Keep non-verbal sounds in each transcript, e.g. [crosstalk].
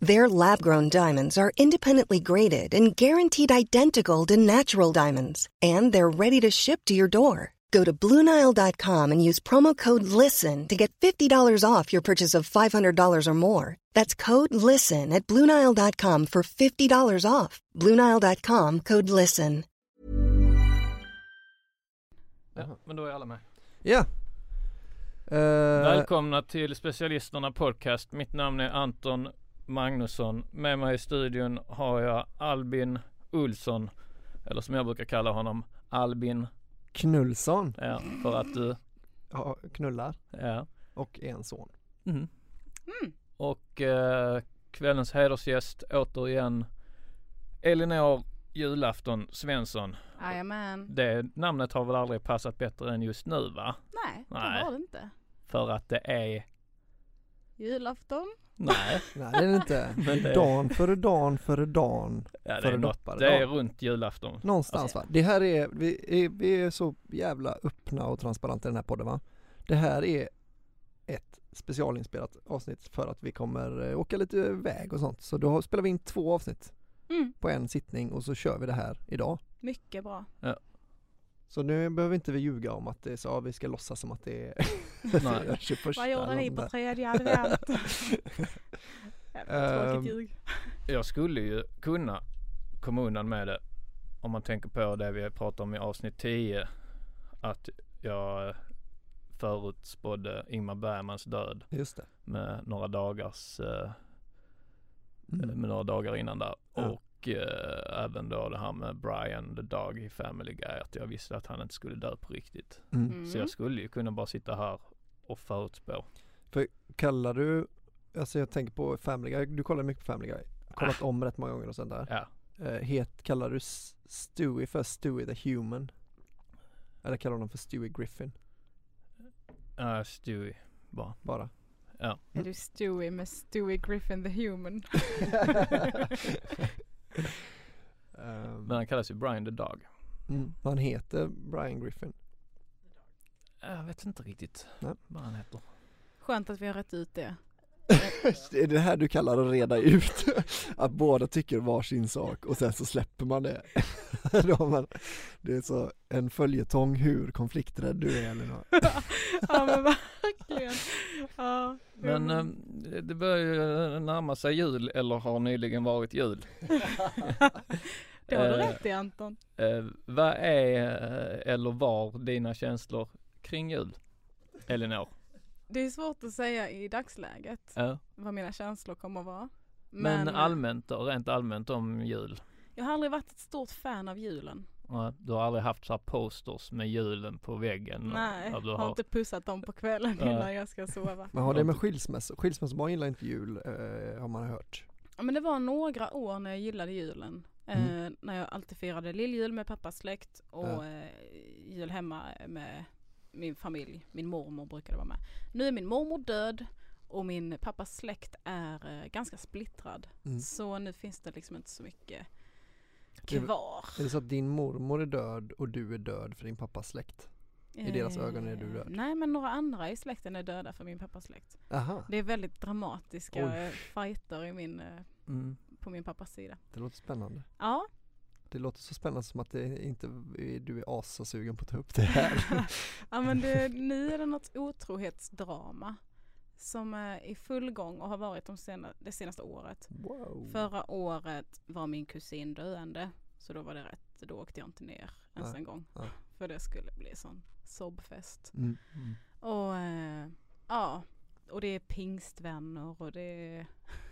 Their lab grown diamonds are independently graded and guaranteed identical to natural diamonds, and they're ready to ship to your door. Go to BlueNile.com and use promo code LISTEN to get $50 off your purchase of $500 or more. That's code LISTEN at BlueNile.com for $50 off. BlueNile.com code LISTEN. Ja, men då är alla med. Ja. Eh, Välkomna till Specialisterna Podcast. Mitt namn är Anton Magnusson. Med mig i studion har jag Albin Olsson. Eller som jag brukar kalla honom, Albin. Knullson. Ja, för att du, Ja, knullar. ja. Och en son. Mhm. Och eh, kvällens hedersgäst återigen Elinor Julafton Svensson. Jajamän. Det namnet har väl aldrig passat bättre än just nu va? Nej, det Nej. var det inte. För att det är, Julafton. Nej, Nej det är det inte. [laughs] Men det- Dan före dan före dan. ja, det, Före är något, doppare det är runt julafton. Någonstans Alltså- va. Det här är, vi är, vi är så jävla öppna och transparenta i den här podden va. Det här är ett specialinspelat avsnitt för att vi kommer eh, åka lite väg och sånt. Så då spelar vi in två avsnitt Mm, på en sittning och så kör vi det här idag. mycket bra. Så nu behöver inte vi ljuga om att det är så, ja, vi ska låtsas som att det är [laughs] Nej. [laughs] 21 Vad gjorde ni på tredje advent? [laughs] Jävla Ehm, tråkigt ljug. Jag skulle ju kunna komma undan med det om man tänker på det vi pratade om i avsnitt 10. Att jag förutspådde Ingmar Bergmans död Just det. med några dagars eh, Mm. med några dagar innan där. Ja. Och eh, även då det här med Brian the Dog i Family Guy. Att jag visste att han inte skulle dö på riktigt. Mm. Mm. Så jag skulle ju kunna bara sitta här och förutspå. Kallar du, alltså jag tänker på Family Guy, du kollar mycket på Family Guy. Kollat om rätt många gånger och sånt där. Ja, Eh, het, kallar du Stewie för Stewie the Human? Eller kallar du honom för Stewie Griffin? uh, Stewie bara. Bara. Ja. Är du Stewie med Stewie Griffin the Human? [laughs] [laughs] [laughs] Ehm, Men han kallas ju Brian the Dog. mm, han heter Brian Griffin. Jag vet inte riktigt Nej. vad han heter. Skönt att vi har rätt ut det. [laughs] det är det här du kallar att reda ut. [laughs] att båda tycker varsin sak och sen så släpper man det. [laughs] Man, det är så en följetong hur konflikträdd du är Elinor. ja men verkligen. Ja, Men jo. eh, det börjar ju närma sig jul eller har nyligen varit jul. det har du eh, rätt i Anton. Eh, vad är eh, eller var dina känslor kring jul? Elinor? Det är svårt att säga i dagsläget Ja. vad mina känslor kommer att vara. Men, eh, allmänt då, rent allmänt om jul? Jag har aldrig varit ett stort fan av julen. Ja, Du har aldrig haft så här posters med julen på väggen? Nej, där du har har, inte pussat dem på kvällen Ja. innan jag ska sova. Men har det med skilsmässa, skilsmässobarn gillar inte jul eh, har man hört. Ja, men det var några år när jag gillade julen. Mm. Eh, när jag alltid firade lilljul med pappas släkt och Ja. eh, jul hemma med min familj. Min mormor brukade vara med. Nu är min mormor död och min pappas släkt är eh, ganska splittrad. Mm. Så nu finns det liksom inte så mycket Det är- kvar. Är det så att din mormor är död och du är död för din pappas släkt? I deras ögon är du Eh, död. Nej men några andra i släkten är döda för min pappas släkt. Aha, Det är väldigt dramatiska Oj. eh, fighter i min, eh, mm. på min pappas sida. det låter spännande. Ja, Det låter så spännande som att det inte, du är asasugen på att ta upp det här. [laughs] ja men det, nu är det något otrohetsdrama som är i full gång och har varit de sena, det senaste året. wow. Förra året var min kusin döende. Så då var det rätt, då åkte jag inte ner ens en gång. nej. För det skulle bli sån sobbfest. Mm. Och eh, ja, och det är pingstvänner och det är,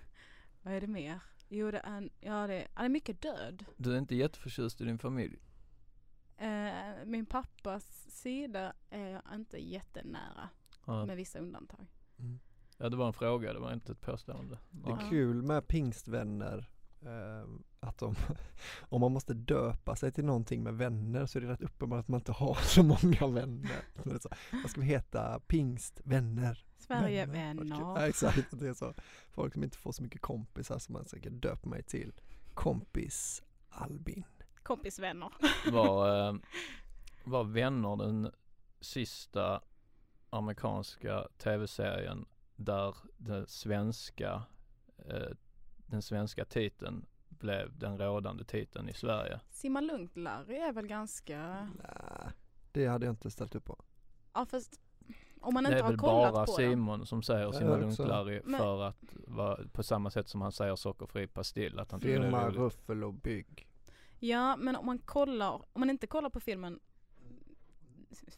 [laughs] vad är det mer? Jo det är, ja det är, ja, det är mycket död. Du är inte jätteförtjust i din familj? Eh, min pappas sida är jag inte jättenära Ja. med vissa undantag. ja, det var en fråga, det var inte ett påstående. Det Ja. är kul med pingstvänner att de, [laughs] om man måste döpa sig till någonting med vänner så är det rätt uppenbart att man inte har så många vänner. Så vad ska vi heta? Pingstvänner? Sverigevänner. Ja, exakt, det är så. Folk som inte får så mycket kompisar som man säkert döper mig till. Kompis Albin. Kompisvänner. Var, [laughs] eh, var Vänner den sista amerikanska tv-serien där den svenska, eh, den svenska titeln blev den rådande titeln i Sverige. Simma lugnt Larry är väl ganska, Nej, det hade jag inte ställt upp på. ja fast om man Det inte är har väl kollat bara på Simon som säger Simma lugnt. Larry Men- för att vara på samma sätt som han säger sockerfri pastill. Att han tycker det är roligt. Ruffel och Bygg. den. Ja men om man kollar, om man inte kollar på filmen,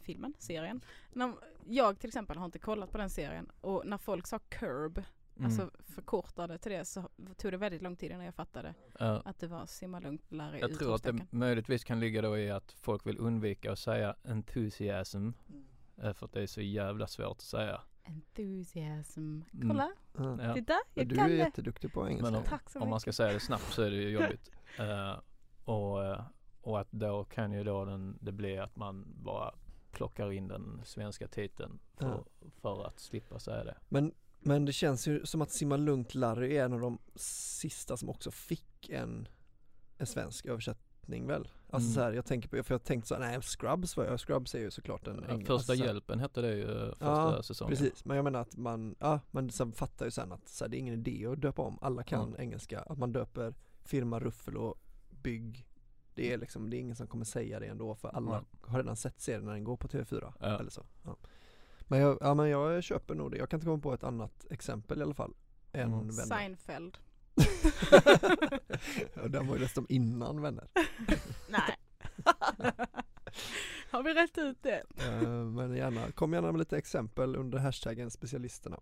filmen, serien. När, jag till exempel har inte kollat på den serien och när folk sa curb, Mm. alltså förkortade till det så tog det väldigt lång tid innan jag fattade Ja. att det var simma lugnt Larry Jag tror att det möjligtvis kan ligga då i att folk vill undvika att säga enthusiasm. eh, För att det är så jävla svårt att säga. Enthusiasm. Mm. Kolla, Ja. Ja. titta, jag Du kan är det. jätteduktig på engelska. Men om, Tack så om man mycket. ska säga det snabbt så är det ju [laughs] jobbigt. Eh, och, eh, och att då kan ju då den, det bli att man bara plockar in den svenska titeln för, för att slippa säga det. Men, men det känns ju som att Simma Lugnt Larry är en av de sista som också fick en, en svensk översättning väl? Alltså Mm. så här, jag tänker på, för jag tänkte så här, nej Scrubs var jag, Scrubs är ju såklart en Ja, första alltså hjälpen hette det ju eh, första Ja, säsongen. Precis, men jag menar att man, ja men sen fattar ju sen att så här, det är ingen idé att döpa om, alla kan Mm. engelska, att man döper firma Ruffel och bygg det är liksom, det är ingen som kommer säga det ändå för alla Mm. har redan sett serien när den går på TV4 Ja. eller så ja. Men jag, ja men jag köper nog det, jag kan inte komma på ett annat exempel i alla fall än Mm. vänner Seinfeld. Och den var ju dessutom innan vänner [laughs] Nej. [laughs] Har vi rätt ut det? Eh, Men gärna, kom gärna med lite exempel under hashtaggen specialisterna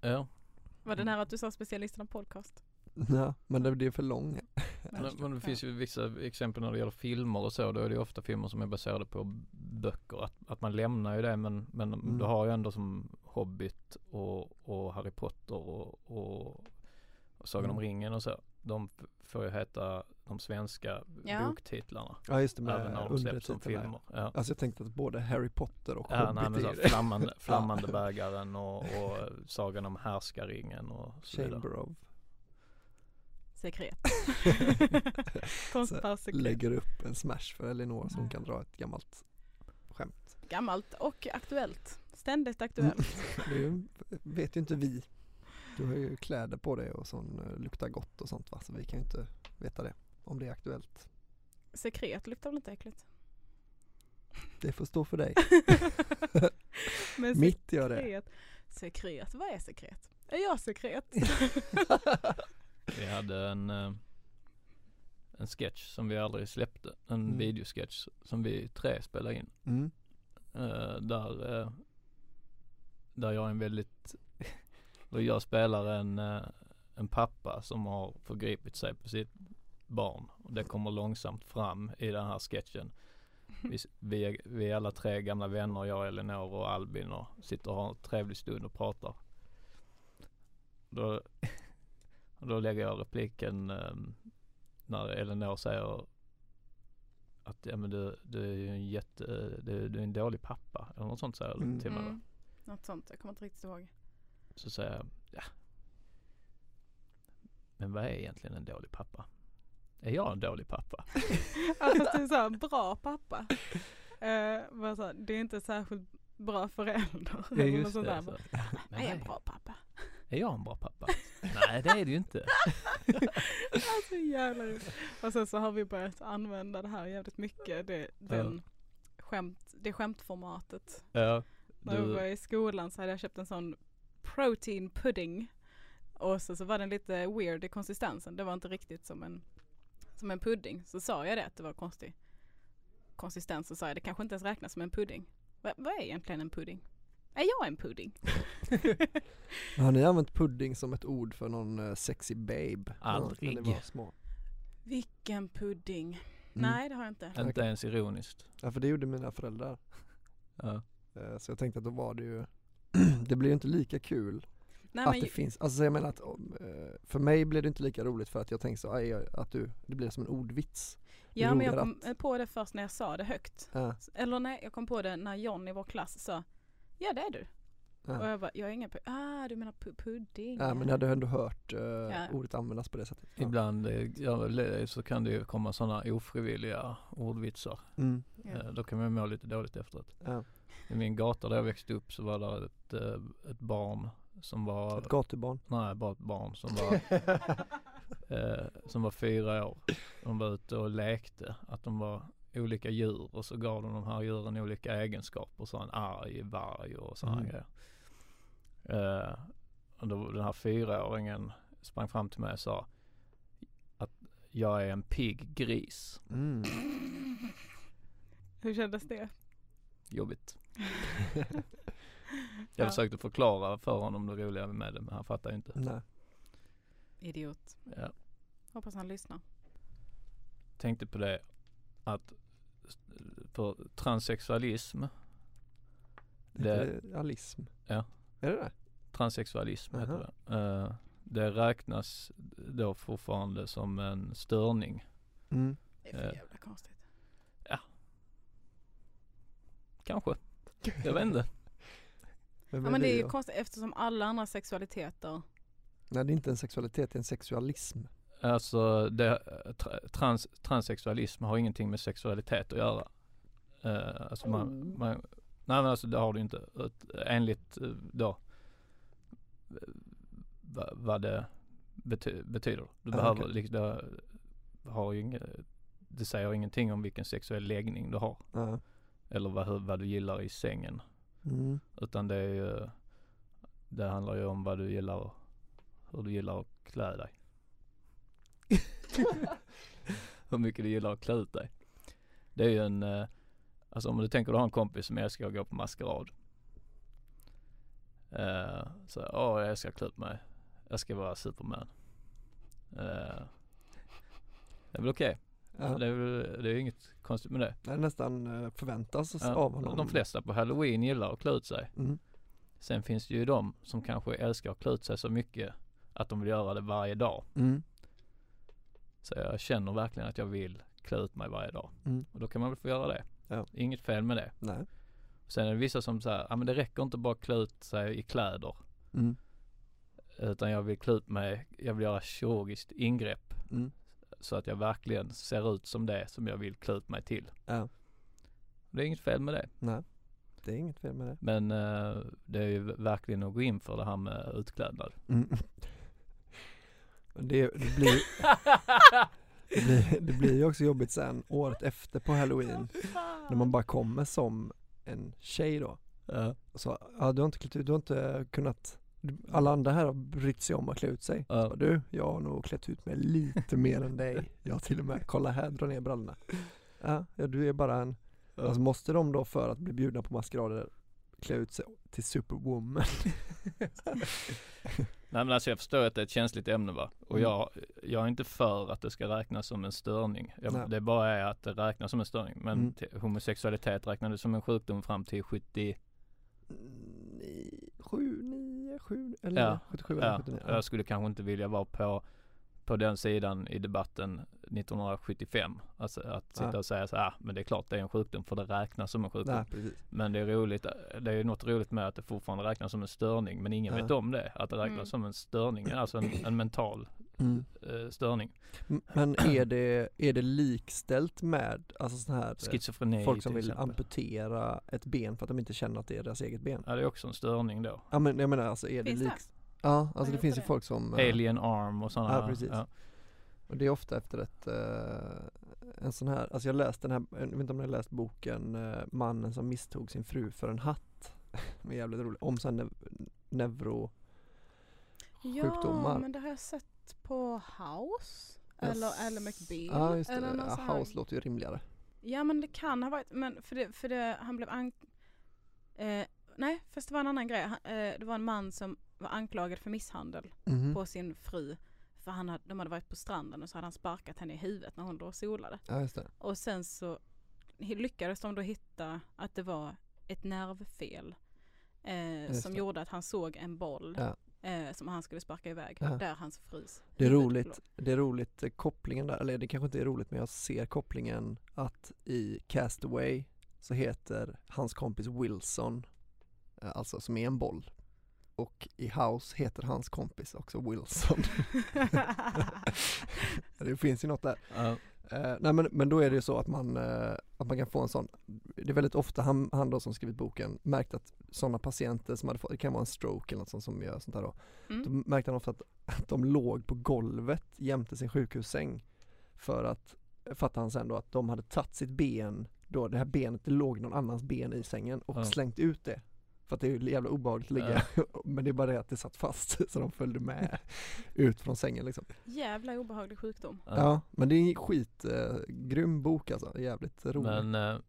Ja, Var det nära att du sa specialisterna podcast? Ja, men det blir för lång [laughs] men, men det finns ju vissa exempel när det gäller filmer och så. Då är det ju ofta filmer som är baserade på böcker. Att, att man lämnar ju det men, men Mm. du har ju ändå som Hobbit och, och Harry Potter och, och, och Sagan om Mm. ringen och så. De får ju heta de svenska Ja. boktitlarna. Ja just det med Även när de släpps som filmer. Ja. Alltså jag tänkte att både Harry Potter och Ja, nej, men Hobbit så är [laughs] flammande, Ja. flammande bägaren och, och Sagan om härskaringen och så vidare. Chamber of Sekret. [laughs] Konstparssekret. lägger upp en smash för Elinor så hon kan dra ett gammalt skämt. Gammalt och aktuellt. Ständigt aktuellt. [laughs] Det vet ju inte vi. Du har ju kläder på dig och som eh, luktar gott och sånt va, så vi kan ju inte veta det. Om det är aktuellt. Sekret luktar väl inte äckligt? Det får stå för dig. [laughs] Men Mitt gör det. Sekret, vad är sekret? Är jag sekret? Vi hade en, eh, en sketch som vi aldrig släppte. En Mm. videosketch som vi tre spelade in. Mm. Eh, där, eh, där jag är en väldigt, [laughs] då jag spelar en, en pappa som har förgripit sig på sitt barn. Och det kommer långsamt fram i den här sketchen. Vi, vi, är, vi är alla tre gamla vänner, jag, Elinor och Albin och sitter och har en trevlig stund och pratar. Då, då lägger jag repliken eh, när Elinor säger att ja men du, du är ju en jätte, du, du är en dålig pappa eller något sånt säger du Mm. till mig? Mm. Något sånt, jag kommer inte riktigt ihåg. Så säger jag, ja. Men vad är egentligen en dålig pappa? Är jag en dålig pappa? Fast [laughs] du sa bra pappa. Uh, vad sa, det är inte särskilt bra förälder. Ja eller något just det. där. Så. Men Är jag vad en bra pappa? Är jag en bra pappa? [laughs] Nej det är du ju inte. [laughs] Alltså jävlar. Och sen så har vi börjat använda det här jävligt mycket. Det, den skämt, det skämtformatet. Ja, När jag var du, i skolan så hade jag köpt en sån protein pudding. Och så, så var den lite weird i konsistensen. Det var inte riktigt som en som en pudding så sa jag det att det var konstig konsistens så sa jag det kanske inte ens räknas som en pudding. Va, vad är egentligen en pudding? Är jag en pudding? [laughs] Har ni använt pudding som ett ord för någon eh, sexy babe? Aldrig. När små? Vilken pudding? Mm. Nej det har jag inte. Inte ens ironiskt. Ja för det gjorde mina föräldrar. Ja. Eh, Så jag tänkte att då var det ju [clears throat] Det blir ju inte lika kul Nej, att men, det finns, alltså jag menar att eh, för mig blir det inte lika roligt för att jag tänker så, aj, att du, det blir som en ordvits ja men jag kom på det först när jag sa det högt. Ja, Eller nej, jag kom på det när John i vår klass sa Ja det är du. Och ja. jag bara, jag är ingen pudding. Ah du menar pu- pudding. ja men jag hade ändå hört eh, Ja. ordet användas på det sättet ja. Ibland eh, ja, le- så kan det ju komma sådana ofrivilliga ordvitsar. Mm, Ja. Eh, Då kan man må lite dåligt efteråt. ja. I min gata där jag växte upp så var det ett, eh, ett barn som var, Ett gatubarn nej bara ett barn som var, [laughs] eh, som var fyra år. De var ute och lekte att de var olika djur och så gav de de här djuren olika egenskaper. Så en arg varg och sådana Mm. grejer. Eh, och då den här fyraåringen sprang fram till mig och sa att jag är en pigg gris. mm. Hur kändes det? Jobbigt. [laughs] Jag Ja. försökte förklara för honom det roliga med det men han fattar ju inte. Nej, Idiot. Ja. Hoppas han lyssnar. Tänkte på det att för transsexualism det det, alism Ja. Är det det? transsexualism heter Aha. det. Eh, det räknas då fortfarande som en störning. Mm. Det är för Eh. jävla konstigt. Kanske. [laughs] Jag vet inte. Men, Ja men det är ju konstigt eftersom alla andra sexualiteter Nej det är inte en sexualitet, det är en sexualism Alltså det, tra- trans, transsexualism har ingenting med sexualitet att göra. Eh, alltså man, Oh. man, nej men alltså det har ju inte. Enligt eh, då va, vad det bety, betyder. Du Ah, behöver, liksom, det, har ju inget, det säger ingenting om vilken sexuell läggning du har. Ja. Eller vad, vad du gillar i sängen. Mm. Utan det är ju, det handlar ju om vad du gillar, hur du gillar att klä dig. [laughs] hur mycket du gillar att klä ut dig. Det är ju en, eh, alltså om du tänker du har en kompis som älskar att gå på maskerad. Eh, så, åh jag älskar att klä ut mig. Jag ska vara Superman. Eh, det är väl okej. Ja. Det är det är ju inget konstigt med det. Det nästan eh, förväntas Ja, av honom de flesta på halloween gillar att klä ut sig. mm. Sen finns det ju de som kanske älskar att klä ut sig så mycket att de vill göra det varje dag. Mm. Så jag känner verkligen att jag vill klä ut mig varje dag. Mm. Och då kan man väl få göra det. Ja. Inget fel med det. Nej Sen är det vissa som säger, ja men det räcker inte bara att klä ut sig i kläder. mm. Utan jag vill klä ut mig, jag vill göra kirurgiskt ingrepp. Mm. Så att jag verkligen ser ut som det som jag vill klä ut mig till. Ja, Det är inget fel med det. nej Det är inget fel med det Men eh, det är ju verkligen att gå in för det här med utklädnad. mm. [laughs] Det, det blir [laughs] det blir, det blir ju också jobbigt sen året efter på halloween. När man bara kommer som en tjej då. Ja. så, ja du har inte klätt ut, du har inte kunnat Alla andra här har brytt sig om att klä ut sig. Ja. Och Du, jag har nog klätt ut mig lite mer än dig. Jag till och med, kolla här, dra ner brallorna. Ja, ja du är bara en Alltså måste de då för att bli bjudna på maskerader klä ut sig till superwoman? [laughs] Nej men alltså jag förstår att det är ett känsligt ämne va. Och Mm. jag, jag är inte för att det ska räknas som en störning. Jag, det bara är att det räknas som en störning. Men Mm. te- homosexualitet räknades som en sjukdom fram till 70, Ni- Sju, nio, sju eller Ja, 77 eller ja, 79 jag skulle kanske inte vilja vara på, på den sidan i debatten 1975. Alltså att sitta Nej. och säga så här, ah, men det är klart det är en sjukdom för det räknas som en sjukdom. Nej precis Men det är roligt, det är något roligt med att det fortfarande räknas som en störning men ingen Ja. vet om det. Att det räknas Mm. som en störning, alltså en, en mental mm. eh, störning. Men är det, är det likställt med alltså sån här Schizofreni folk som vill exempel. amputera ett ben för att de inte känner att det är deras eget ben? Ja det är också en störning då. Ja men jag menar alltså är det Finns det? Ja alltså det finns ju folk som eh, Alien arm och sådana. Ja, precis. Och det är ofta efter ett, eh, en sån här, alltså jag läste den här, jag vet inte om ni har läst boken eh, Mannen som misstog sin fru för en hatt. [laughs] Med jävligt roligt, om sån nev neuro Ja men det har jag sett på House. Eller Yes. Ally McBeal. Ja just det, eller någon ja, House låter ju rimligare. Ja men det kan ha varit, men för det, för det han blev an... Eh, nej, fast det var en annan grej. Han, eh, det var en man som var anklagad för misshandel Mhm. på sin fru. För han hade, de hade varit på stranden och så hade han sparkat henne i huvudet när hon låg och solade. Ja. Och sen så lyckades de då hitta att det var ett nervfel. Eh, som det. gjorde att han såg en boll Ja. eh, som han skulle sparka iväg. Ja. Där hans frus Det är roligt, det är roligt eh, kopplingen där, eller det kanske inte är roligt men jag ser kopplingen att i Castaway så heter hans kompis Wilson, eh, alltså som är en boll. Och i House heter hans kompis också Wilson. [laughs] det finns ju något där. Ja. Eh, nej men, men då är det ju så att man, eh, att man kan få en sån, det är väldigt ofta han, han då som skrivit boken märkt att sådana patienter som hade fått, det kan vara en stroke eller något sånt som gör sånt här då, Mm. då märkte han ofta att, att de låg på golvet jämte sin sjukhussäng för att, fattade han sen då att de hade tagit sitt ben, då det här benet, det låg någon annans ben i sängen och Ja. slängt ut det. För att det är ju jävla obehagligt att ligga, [laughs] men det är bara det att det satt fast [laughs] så de följde med ut från sängen liksom. Jävla obehaglig sjukdom. Ja, men det är en skit, eh, bok alltså, jävligt rolig. Men eh,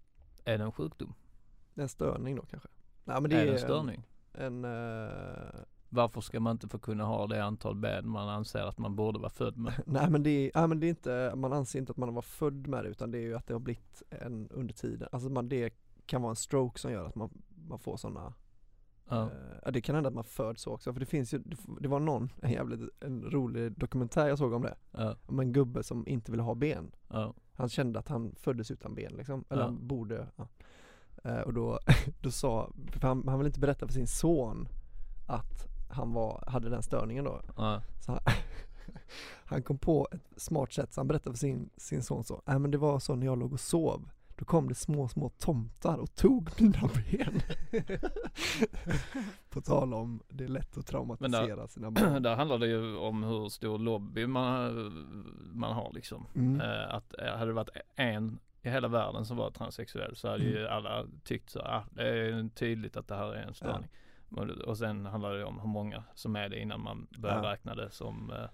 är det en sjukdom? Det är en störning då kanske? Nej men det är är, det en störning? En, eh, Varför ska man inte få kunna ha det antal ben man anser att man borde vara född med? [laughs] nej men det är, nej, men det är inte, man anser inte att man var född med det utan det är ju att det har blivit en under tiden, alltså man, det kan vara en stroke som gör att man, man får sådana Ja. Ja det kan hända att man föds så också för det finns ju, det var någon, en jävligt, en rolig dokumentär jag såg om det. Ja, Om en gubbe som inte ville ha ben. Ja, Han kände att han föddes utan ben liksom, eller han borde. Eh, Och då, [laughs] då sa, för han, han ville inte berätta för sin son att han var, hade den störningen då. Så han, [laughs] han kom på ett smart sätt så han berättade för sin, sin son så, nej men det var så när jag låg och sov Då kom det små små tomtar och tog [laughs] mina ben [laughs] På tal om, det är lätt att traumatisera sina [clears throat] barn Där handlar det ju om hur stor lobby man, man har liksom. mm. Eh, att eh, hade det varit en i hela världen som var transsexuell så hade ju alla tyckt så, ah, det är tydligt att det här är en störning. Och, och sen handlar det om hur många som är det innan man börjar Ja. räkna det som eh,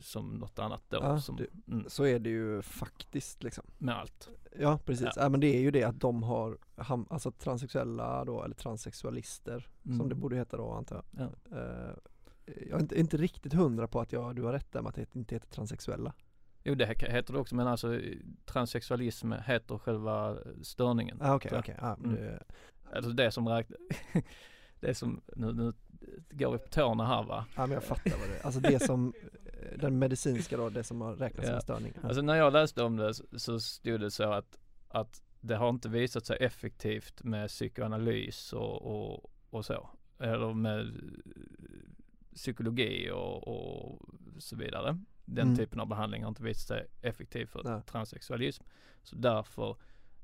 som något annat då. Ja, som, det- mm, Så är det ju faktiskt liksom med allt. Ja precis, Ja. ja. men det är ju det att de har, ham- alltså transsexuella då, eller transsexualister Mm. som det borde heta då antar jag Ja. Eh, Jag är inte, inte riktigt hundra på att jag, du har rätt där med att det inte heter transsexuella Jo det he- heter det också men alltså transsexualism heter själva störningen. ah, okej, ja, men Mm. det, Alltså det som räknas, [laughs] det som, nu, nu går vi på tårna här va. ja men jag fattar vad det är, alltså det som, den medicinska då, det som har räknats som Ja. en störning ja. Alltså när jag läste om det så- stod det så att, att det har inte visat sig effektivt med psykoanalys och, och, och så. Eller med psykologi och, och så vidare. Den Mm. typen av behandling har inte visat sig effektiv för Nej. transsexualism. Så därför,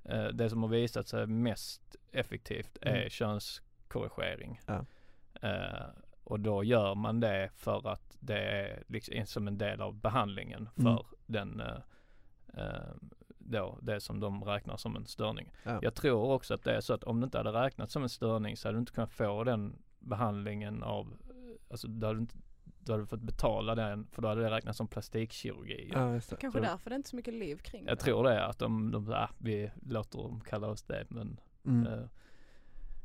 eh, det som har visat sig mest effektivt är Mm. könskorrigering. Ja. Eh, och då gör man det för att det är liksom som en del av behandlingen för Mm. den eh, eh, då, det som de räknar som en störning. Ja. Jag tror också att det är så att om det inte hade räknats som en störning så hade du inte kunnat få den behandlingen av, alltså då hade du, inte, då hade du fått betala den för då hade det räknats som plastikkirurgi. Ja just det Kanske Så- därför det är inte så mycket liv kring Jag det. tror det, att de, de ah, vi låter dem kalla oss det men mm. eh,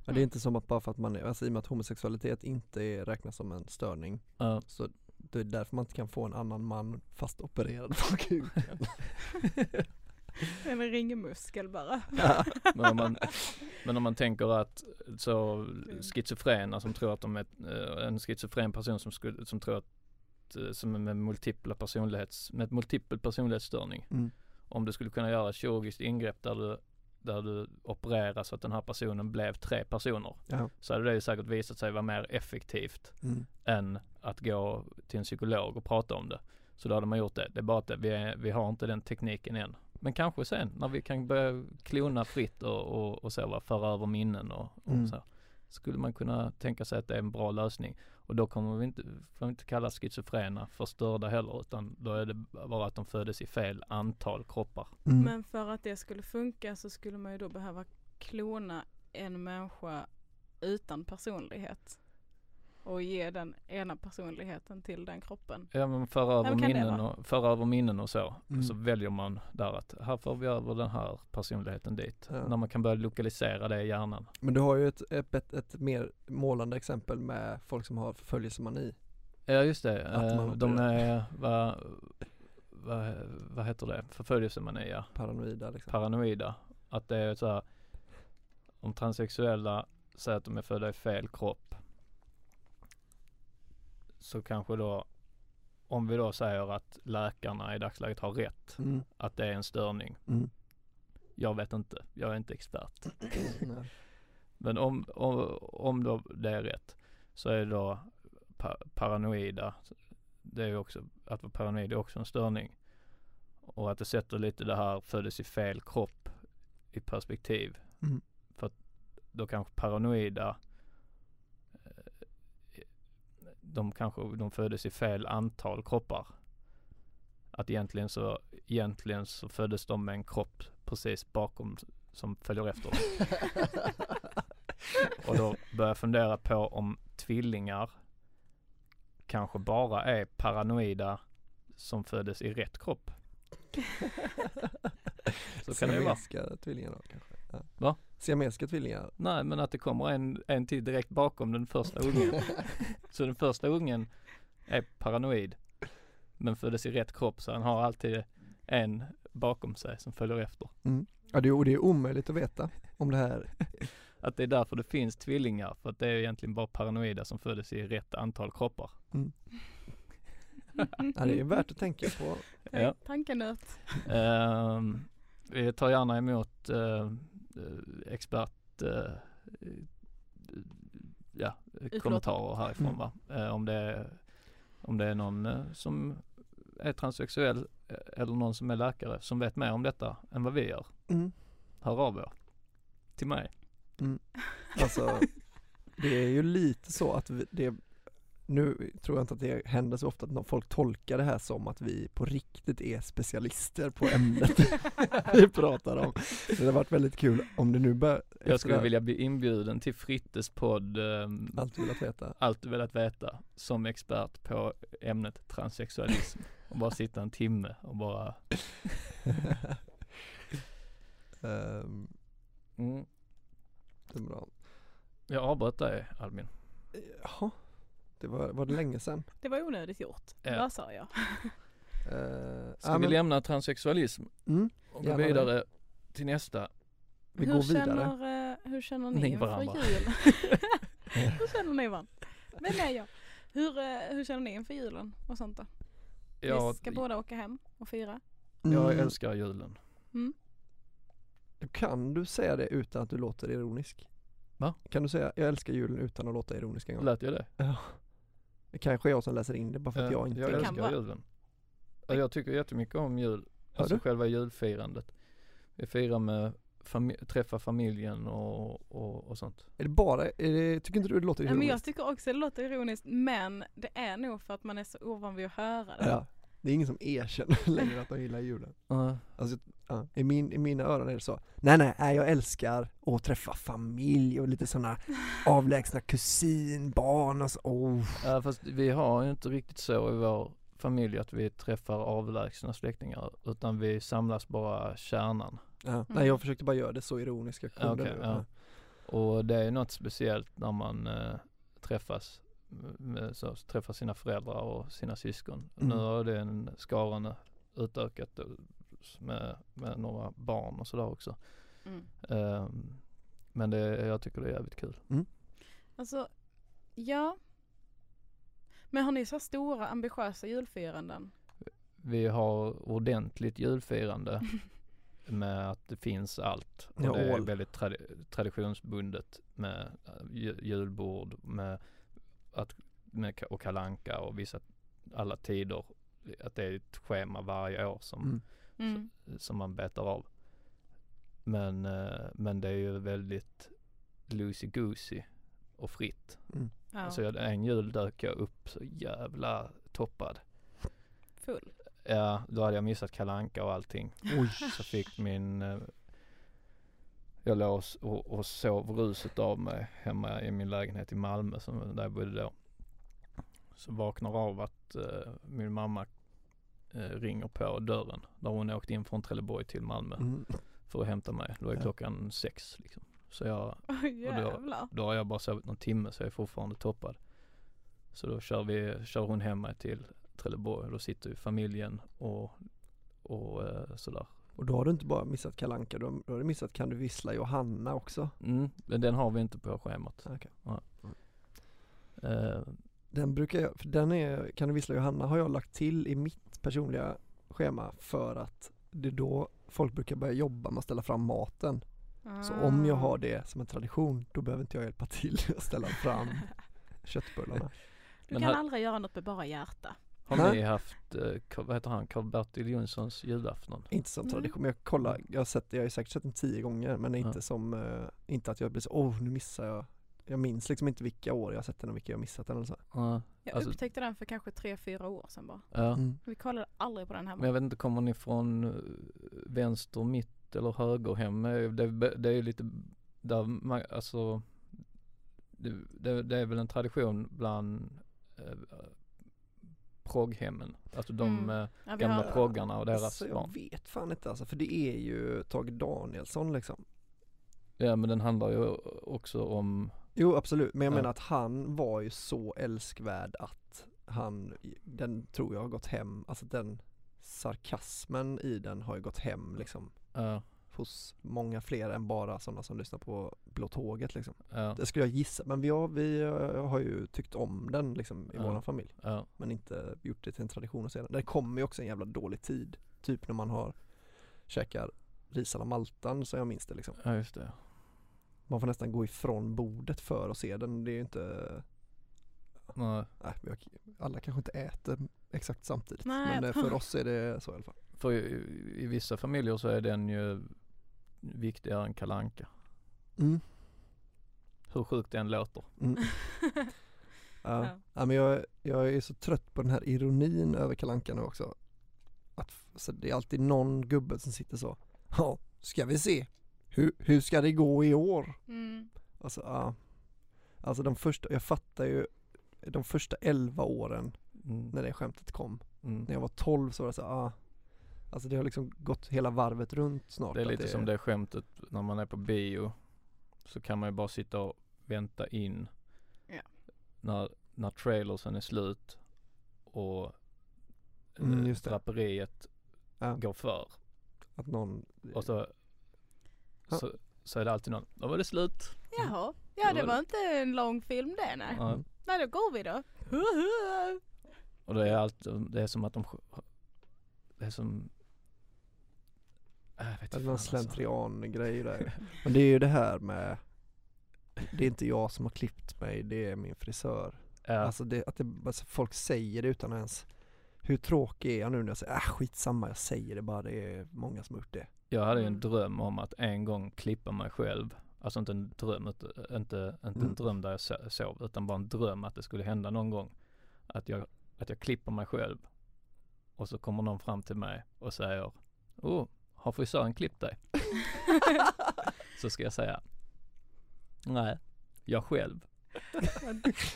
ja, Det är inte som att bara för att man är, alltså i och med att homosexualitet inte är, räknas som en störning ja. Så det är därför man inte kan få en annan man fast opererad på kuken [laughs] En ringmuskel bara. Men om man, men om man tänker att så schizofrena som tror att de är eh, en schizofren person som, skulle, som tror att eh, som är med multipla personlighets, med multipel personlighetsstörning. mm. Om du skulle kunna göra ett kirurgiskt ingrepp där du, där du opererar så att den här personen blev tre personer. Ja. Så hade det ju säkert visat sig vara mer effektivt Mm. än att gå till en psykolog och prata om det. Så då hade man gjort det. Det är bara att vi, är, vi har inte den tekniken än. Men kanske sen när vi kan börja klona fritt och, och, och så va, föra över minnen och, och Mm. så. Skulle man kunna tänka sig att det är en bra lösning. Och då kommer vi inte, får vi inte kalla schizofrena för störda heller utan då är det bara att de föddes i fel antal kroppar. Mm. Men för att det skulle funka så skulle man ju då behöva klona en människa utan personlighet. Och ge den ena personligheten till den kroppen. Ja men föra över, men det minnen och, föra över minnen och så. Mm. Så väljer man där att här får vi över den här personligheten dit. Ja. När man kan börja lokalisera det i hjärnan. Men du har ju ett, ett, ett, ett mer målande exempel med folk som har förföljelsemani. Ja just det. Att man Eh, de är, vad, vad, vad heter det? Förföljelsemani ja. Paranoida liksom. Paranoida. Att det är så här. Om transsexuella säger att de är födda i fel kropp. Så kanske då om vi då säger att läkarna i dagsläget har rätt Mm. att det är en störning. Mm. Jag vet inte, jag är inte expert. [clears throat] Men om, om, om då det är rätt så är det då pa, paranoida. Det är också, att vara paranoid är också en störning. Och att det sätter lite det här föddes i fel kropp i perspektiv. Mm. För att då kanske paranoida eh, de kanske, de föddes i fel antal kroppar. Att egentligen så, egentligen så föddes de med en kropp precis bakom som följer efter dem. [laughs] Och då börjar jag fundera på om tvillingar kanske bara är paranoida som föddes i rätt kropp. [laughs] Så kan det vara. Tvillingar då kanske? Ja. Va? Siamesiska tvillingar? Nej men att det kommer en, en till direkt bakom den första ungen. [laughs] så den första ungen är paranoid. Men föddes i rätt kropp så han har alltid en bakom sig som följer efter. Ja det är, och det är omöjligt att veta om det här. [laughs] Att det är därför det finns tvillingar. För att det är egentligen bara paranoida som föddes i rätt antal kroppar. Ja, det är värt att tänka på. Ja. Tankenöt. Ehm, vi tar gärna emot uh, expert eh, ja, kommentarer härifrån Mm. va. Eh, om, det är, om det är någon eh, som är transsexuell eh, eller någon som är läkare som vet mer om detta än vad vi gör. Mm. Hör av er. Till mig. Alltså det är ju lite så att vi, det nu tror jag inte att det händer så ofta att någon- folk tolkar det här som att vi på riktigt är specialister på ämnet [laughs] vi pratar om. Det hade varit väldigt kul om det nu bör, Jag skulle vilja bli inbjuden till Frittes podd ehm, allt velat veta. Allt du velat veta som expert på ämnet transsexualism. Och bara sitta en timme och bara [laughs] Ehm, mm. det är bra. Jag avbröt dig Albin. Jaha, det var, var det länge sedan? Det var onödigt gjort. Ja. Vad sa jag? Uh, Ska vi lämna transsexualism mm, och gå Gärna det. vidare till nästa? vi hur, går vidare. Känner, eh, hur känner ni Ni inför varandra. jul? [laughs] [laughs] hur känner ni varandra? Vem är jag? Hur, eh, hur känner ni inför julen och sånt då? Jag, Vi ska båda åka hem och fira. jag Mm, älskar julen. Mm. Kan du säga det utan att du låter ironisk? Va? Kan du säga jag älskar julen utan att låta ironisk en gång? Lät jag det? Ja. Det kanske är jag som läser in det bara för att Ja, jag inte jag Det kan älskar vara. julen. Ja, Jag tycker jättemycket om jul. Har Alltså du? själva julfirandet. Vi firar med fami- träffa familjen och, och, och sånt. Är det bara, är det, tycker inte du det låter Ja, ironiskt? men jag tycker också det låter ironiskt men det är nog för att man är så ovan vid att höra det. Ja, det är ingen som erkänner [laughs] längre att de gillar julen. Alltså, ja, i, min, I mina öron är det så, nej nej, nej, jag älskar att träffa familj och lite sådana [laughs] avlägsna kusinbarn och så, oh. Ja fast vi har ju inte riktigt så i vår familj att vi träffar avlägsna släktingar utan vi samlas bara kärnan. ja. Nej jag försökte bara göra det så ironiskt jag kunde nu. ja. Och det är något speciellt när man eh, träffas så, träffar sina föräldrar och sina syskon. Mm. Nu har den skaran utökat med, med några barn och sådär också. Mm. Ehm, men det, jag tycker det är jävligt kul. Alltså, ja. Men har ni så stora ambitiösa julfiranden? Vi har ordentligt julfirande [laughs] med att det finns allt. Och Ja, det är väldigt tradi- traditionsbundet med eh, ju- julbord med att, med, och kalanka och vissa, alla tider. Att det är ett schema varje år som, Mm. Mm. som man betar av. Men, eh, men det är ju väldigt loosey-goosey och fritt. Mm. Ja, Så jag, en jul dök jag upp så jävla toppad. full. Ja, då hade jag missat kalanka och allting. Oj. Så fick min eh, Jag låg och, och, och sov ruset av mig hemma i min lägenhet i Malmö som, där jag bodde då. så vaknar av att eh, min mamma eh, ringer på dörren. Där hon åkt in från Trelleborg till Malmö Mm. för att hämta mig. Då är Ja. klockan sex liksom. Så jag, Oj jävlar. då har jag bara sovit någon timme så jag är fortfarande toppad. Så då kör vi, kör hon hem mig till Trelleborg. Då sitter ju familjen och, och eh, sådär. Och då har du inte bara missat Kalanka, du har, då har du missat Kan du vissla Johanna också. Mm, men den har vi inte på schemat. Okej. Eh, Den brukar jag, för den är, Kan du vissla Johanna har jag lagt till i mitt personliga schema för att det är då folk brukar börja jobba med att ställa fram maten. Så om jag Ah. har det som en tradition då behöver inte jag hjälpa till att ställa fram [laughs] köttbullarna. [laughs] Du kan aldrig göra något med bara hjärta. Har Nej. ni haft, eh, vad heter han, Karl-Bertil Jonssons julafton? Inte som tradition, men jag kollar, jag har sett jag har säkert sett den tio gånger men inte Ja. som, eh, inte att jag blir så, åh nu missar jag Jag minns liksom inte vilka år jag har sett den och vilka jag har missat den eller så. Ja, Jag Alltså- upptäckte den för kanske tre, fyra år sedan bara. ja. Mm. Vi kollade aldrig på den hemma. Men jag vet inte, kommer ni från eh, vänster, mitt eller höger hem? Eh, Det, det är ju lite där man, alltså det, det, det är väl en tradition bland progghemmen. Alltså de Mm. eh, Ja, gamla har- proggarna och deras Alltså, jag barn. vet fan inte alltså, för det är ju Tage Danielsson liksom Ja men den handlar ju också om, Jo absolut, men jag Ja. menar att han var ju så älskvärd att han, den tror jag har gått hem, alltså den sarkasmen i den har ju gått hem liksom ja, hos många fler än bara sådana som lyssnar på Blå Tåget liksom. ja, Det skulle jag gissa, men vi har, vi eh, har ju tyckt om den liksom i Ja. våran familj ja, men inte gjort det till en tradition att se den. Det kommer ju också en jävla dålig tid, typ när man har käkar ris alla maltan så jag minns det liksom. ja just det. Man får nästan gå ifrån bordet för att se den, det är ju inte Nej, alla kanske inte äter exakt samtidigt Nej, men eh, för oss är det så i alla fall. för i, i vissa familjer så är den ju viktigare än kalanka. Mm. Hur sjukt det än låter. Mm. [laughs] Ja. Ja. ja. men jag, jag är så trött på den här ironin över Kalanka nu också. Att, f- så det är alltid någon gubbe som sitter så. Ja, ska vi se. Hur, hur ska det gå i år? Mm. Alltså, ja. Alltså de första, jag fattar ju de första 11 åren Mm. när det skämtet kom. Mm. När jag var 12 så var det så, ah. Alltså det har liksom gått hela varvet runt snart. Det är lite som det skämtet när man är på bio. Så kan man ju bara sitta och vänta in. Ja. När, när trailersen är slut och Mm, eh, just det. draperiet Ja. går för. Att någon, Och så, Ja. så, så är det alltid någon, då var det slut. Jaha, ja det var inte en lång film det nej. Ja. Nej då går vi då. Och det är allt, det är som att de, det är som, äh, jag vet det inte är fan någon alltså. slentrian grej där. [laughs] Men det är ju det här med Det är inte jag som har klippt mig, det är min frisör. Ja, Alltså, det, att det, alltså folk säger det utan ens Hur tråkig är jag nu när jag säger äh, skitsamma jag säger det bara, det är många som har gjort det. jag hade ju en Mm. dröm om att en gång klippa mig själv. Alltså inte en dröm, inte, inte, inte en Mm. dröm där jag so- sov, utan bara en dröm att det skulle hända någon gång. Att jag, att jag klipper mig själv och så kommer någon fram till mig och säger Oh, har frisören klippt dig? [laughs] så ska jag säga Nej, jag själv.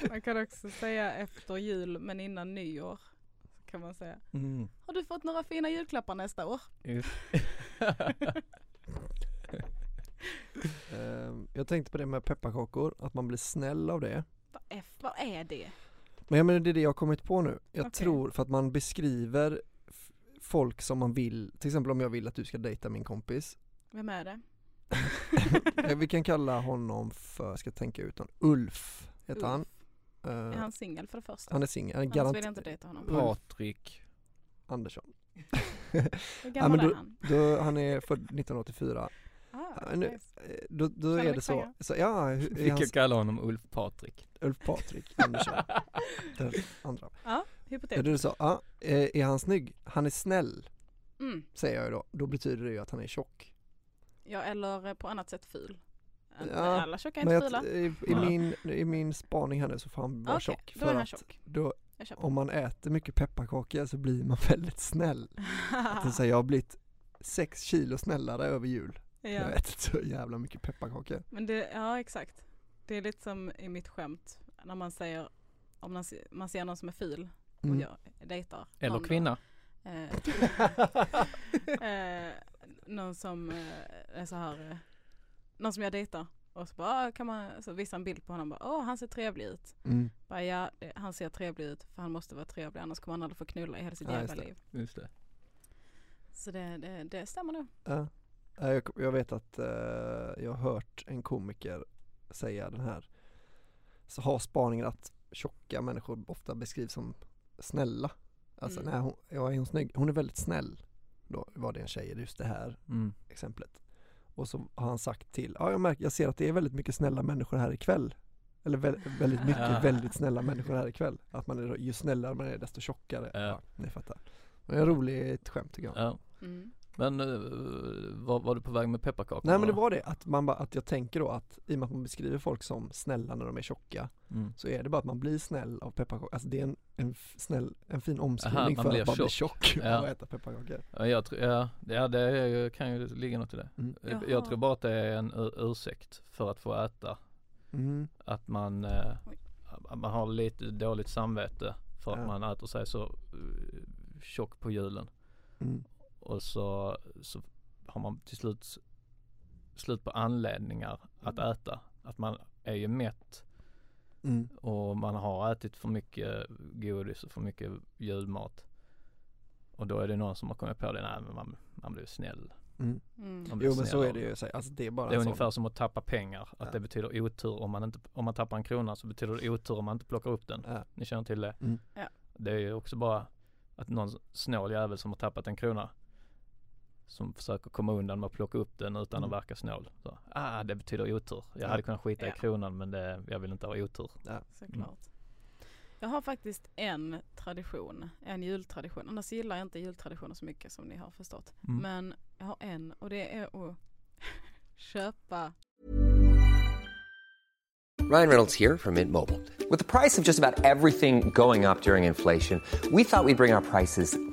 Man kan också säga efter jul men innan nyår. Kan man säga. Mm. Har du fått några fina julklappar nästa år? [laughs] Ehm, jag tänkte på det med pepparkakor, att man blir snäll av det. Vad är, vad är det? Men jag menar det är det jag har kommit på nu. Jag Okej. tror för att man beskriver folk som man vill, till exempel om jag vill att du ska dejta min kompis. Vem är det? [laughs] Vi kan kalla honom för, ska tänka ut honom, Ulf heter han. Ulf. Eh, Är han singel för det första? han är singel, han är Annars vill jag inte dejta honom. Patrik. Andersson. [laughs] Hur Ja, gammal men är då, han? då, han är född 1984. Ah, Ja, nu- nice. Eh, Då, då är det så, så ja, hur- Vi kan hans, kalla honom Ulf Patrik. Ulf Patrik Andersson, [laughs] den andra. Ja, Ja, hypotetiskt. då är det så, ja, eh, är han snygg? Han är snäll, Mm. säger jag ju då. Då betyder det ju att han är tjock. Ja, eller eh, på annat sätt ful. Ja, alla tjocka är inte jag, fula. i, i, min, i min spaning här nu så får han vara Okej, tjock. då är För han att tjock. då, Jag om man äter mycket pepparkakor så blir man [laughs] väldigt snäll. Att säger, jag har blivit sex kilo snällare över jul. Jag ja. har ätit så jävla mycket pepparkakor. Men det, ja exakt. Det är lite som i mitt skämt när man säger om man ser någon som är ful och Mm. jag dejtar. Eller då, kvinna. eh, [laughs] eh, någon som eh, är så här, eh, någon som jag dejtar och så bara, ah, kan man, så visar en bild på honom bara, åh han ser trevlig ut. Mm. Bara, ja, han ser trevlig ut för han måste vara trevlig annars kommer han aldrig få knulla i hela sitt Ja, jävla liv. Just det. Så det, det, det stämmer nog. Ja, Jag, jag vet att eh, jag har hört en komiker säga den här så har spaningen att tjocka människor ofta beskrivs som snälla. Alltså Mm. nej, hon, ja, är hon snygg? Hon är väldigt snäll. Då var det en tjej just det här Mm. exemplet. Och så har han sagt till, ja jag märker, jag ser att det är väldigt mycket snälla människor här ikväll. Eller vä- väldigt mycket Ja. väldigt snälla människor här ikväll. Att man är, ju snällare man är desto tjockare. Ja. Ja, ni fattar. Det är en rolig ett skämt tycker jag. Ja. Mm. Men uh, var, var du på väg med pepparkakor? Nej men det var det, att, man att jag tänker då att i och med att man beskriver folk som snälla när de är tjocka Mm. Så är det bara att man blir snäll av pepparkakor, alltså det är en, en snäll, en fin omskrivning man för blir att bara bli tjock. tjock Ja. och äta pepparkakor Ja, jag tror, ja, ja det är, kan ju ligga något i det. Mm. Jag- tror bara att det är en ur- ursäkt för att få äta. mm. Att man, eh, att man har lite dåligt samvete för att Ja. man äter sig så uh, tjock på julen. Mm. Och så, så har man till slut slut på anledningar att äta. Att man är ju mätt Mm. och man har ätit för mycket godis och för mycket julmat. Och då är det någon som har kommit på det, nej men man, man blir snäll. Mm. Mm. Blir Jo men så är det ju, så- alltså det är bara Det är ungefär som att tappa pengar. Att Ja. det betyder otur om man inte, om man tappar en krona så betyder det otur om man inte plockar upp den. ja. Ni känner till det? Mm. Ja. Det är ju också bara att någon snål jävel som har tappat en krona som försöker komma undan med att plocka upp den utan Mm. att verka snål. Så, ah, det betyder otur. Jag Ja. hade kunnat skita Ja. i kronan men det, jag vill inte ha otur. Såklart. Jag har faktiskt en tradition, en jultradition. Annars gillar jag inte jultraditioner så mycket som ni har förstått. Mm. Men jag har en och det är att [laughs] köpa Ryan Reynolds here from Mint Mobile. With the price of just about everything going up during inflation, we thought we'd bring our prices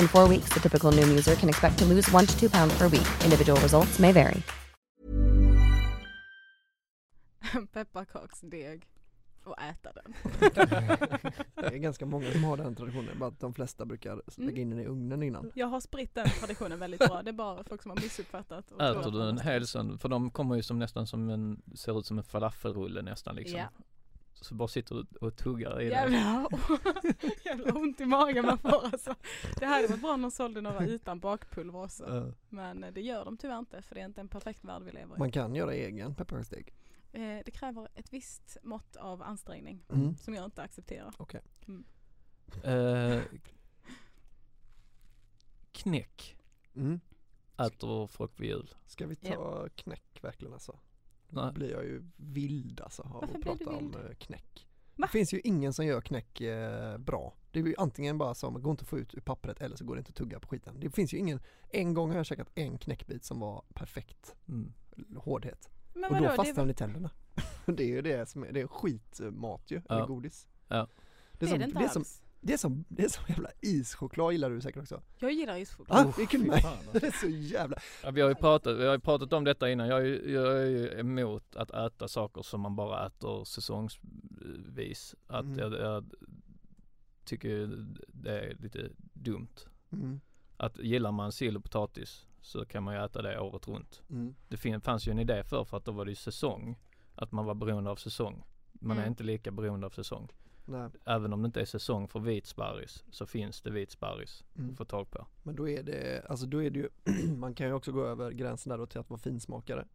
In four weeks, the typical Noom user can expect to lose one to two pounds per week. Individual results may vary. [laughs] pepparkaksdeg och äta den. [laughs] Det är ganska många som har den traditionen, bara att de flesta brukar lägga in den i ugnen innan Jag har spritt den traditionen väldigt bra. Det är bara folk som har missuppfattat. Äter att du man en måste- hel sån, för de kommer ju som nästan som en, ser ut som en falafelrulle nästan liksom. Ja. Så bara sitter du och tuggar i det. Jävlar, [laughs] jävlar ont i magen man får alltså. Det hade varit bra om de sålde några utan bakpulver också. Ja. Men eh, det gör de tyvärr inte för det är inte en perfekt värld vi lever i. Man kan göra egen pepparkaksdeg Eh, det kräver ett visst mått av ansträngning Mm. som jag inte accepterar. Okej. Eh, knäck mm. äter folk vid jul. Ska vi ta knäck verkligen alltså? Då Nej. blir jag ju vild alltså av Varför att blir du prata om vild? eh, knäck Va? Det finns ju ingen som gör knäck eh, bra Det är ju antingen bara som, går inte att få ut ur pappret eller så går det inte att tugga på skiten Det finns ju ingen, en gång har jag käkat en knäckbit som var perfekt Mm. hårdhet Men Och vadå, då det fastnar den i tänderna [laughs] Det är ju det som är, det är skitmat ju, Ja. eller godis Ja. Det är, Det är som, det inte det är som, alls. Det är som, det är som jävla ischoklad gillar du säkert också? Jag gillar ischoklad. Ah, vilken märk- fan, [laughs] alltså. Det är så jävla... Ja, vi har ju pratat, vi har ju pratat om detta innan. Jag är, ju- jag är ju emot att äta saker som man bara äter säsongsvis. Att Mm. jag, jag tycker det är lite dumt. Mm, Att gillar man sill och potatis så kan man ju äta det året runt. mm, Det fanns ju en idé för för att då var det ju säsong. Att man var beroende av säsong. Man är Mm. inte lika beroende av säsong. Nej, Även om det inte är säsong för vit sparris så finns det vit sparris mm. att få tag på. Men då är det, alltså då är det ju, [clears throat] man kan ju också gå över gränsen där då till att vara finsmakare.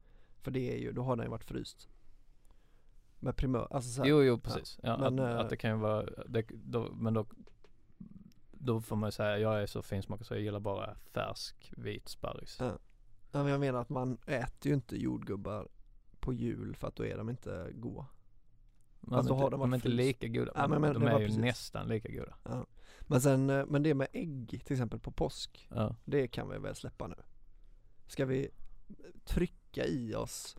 För det är ju, då har den ju varit fryst. Med primör, alltså så här, Jo, jo precis. Ja, Men, att, eh, att det kan ju vara, det, då, men då, då får man ju säga, jag är så finsmakare så jag gillar bara färsk vit sparris. Ja. Ja, men jag menar att man äter ju inte jordgubbar på jul för att då är de inte goda. Men Alltså, de, har de de är inte lika goda, Ja, men, men- de är ju precis. nästan lika goda. Men sen, eh, men det med ägg till exempel på påsk, Ja. det kan vi väl släppa nu. Ska vi trycka i oss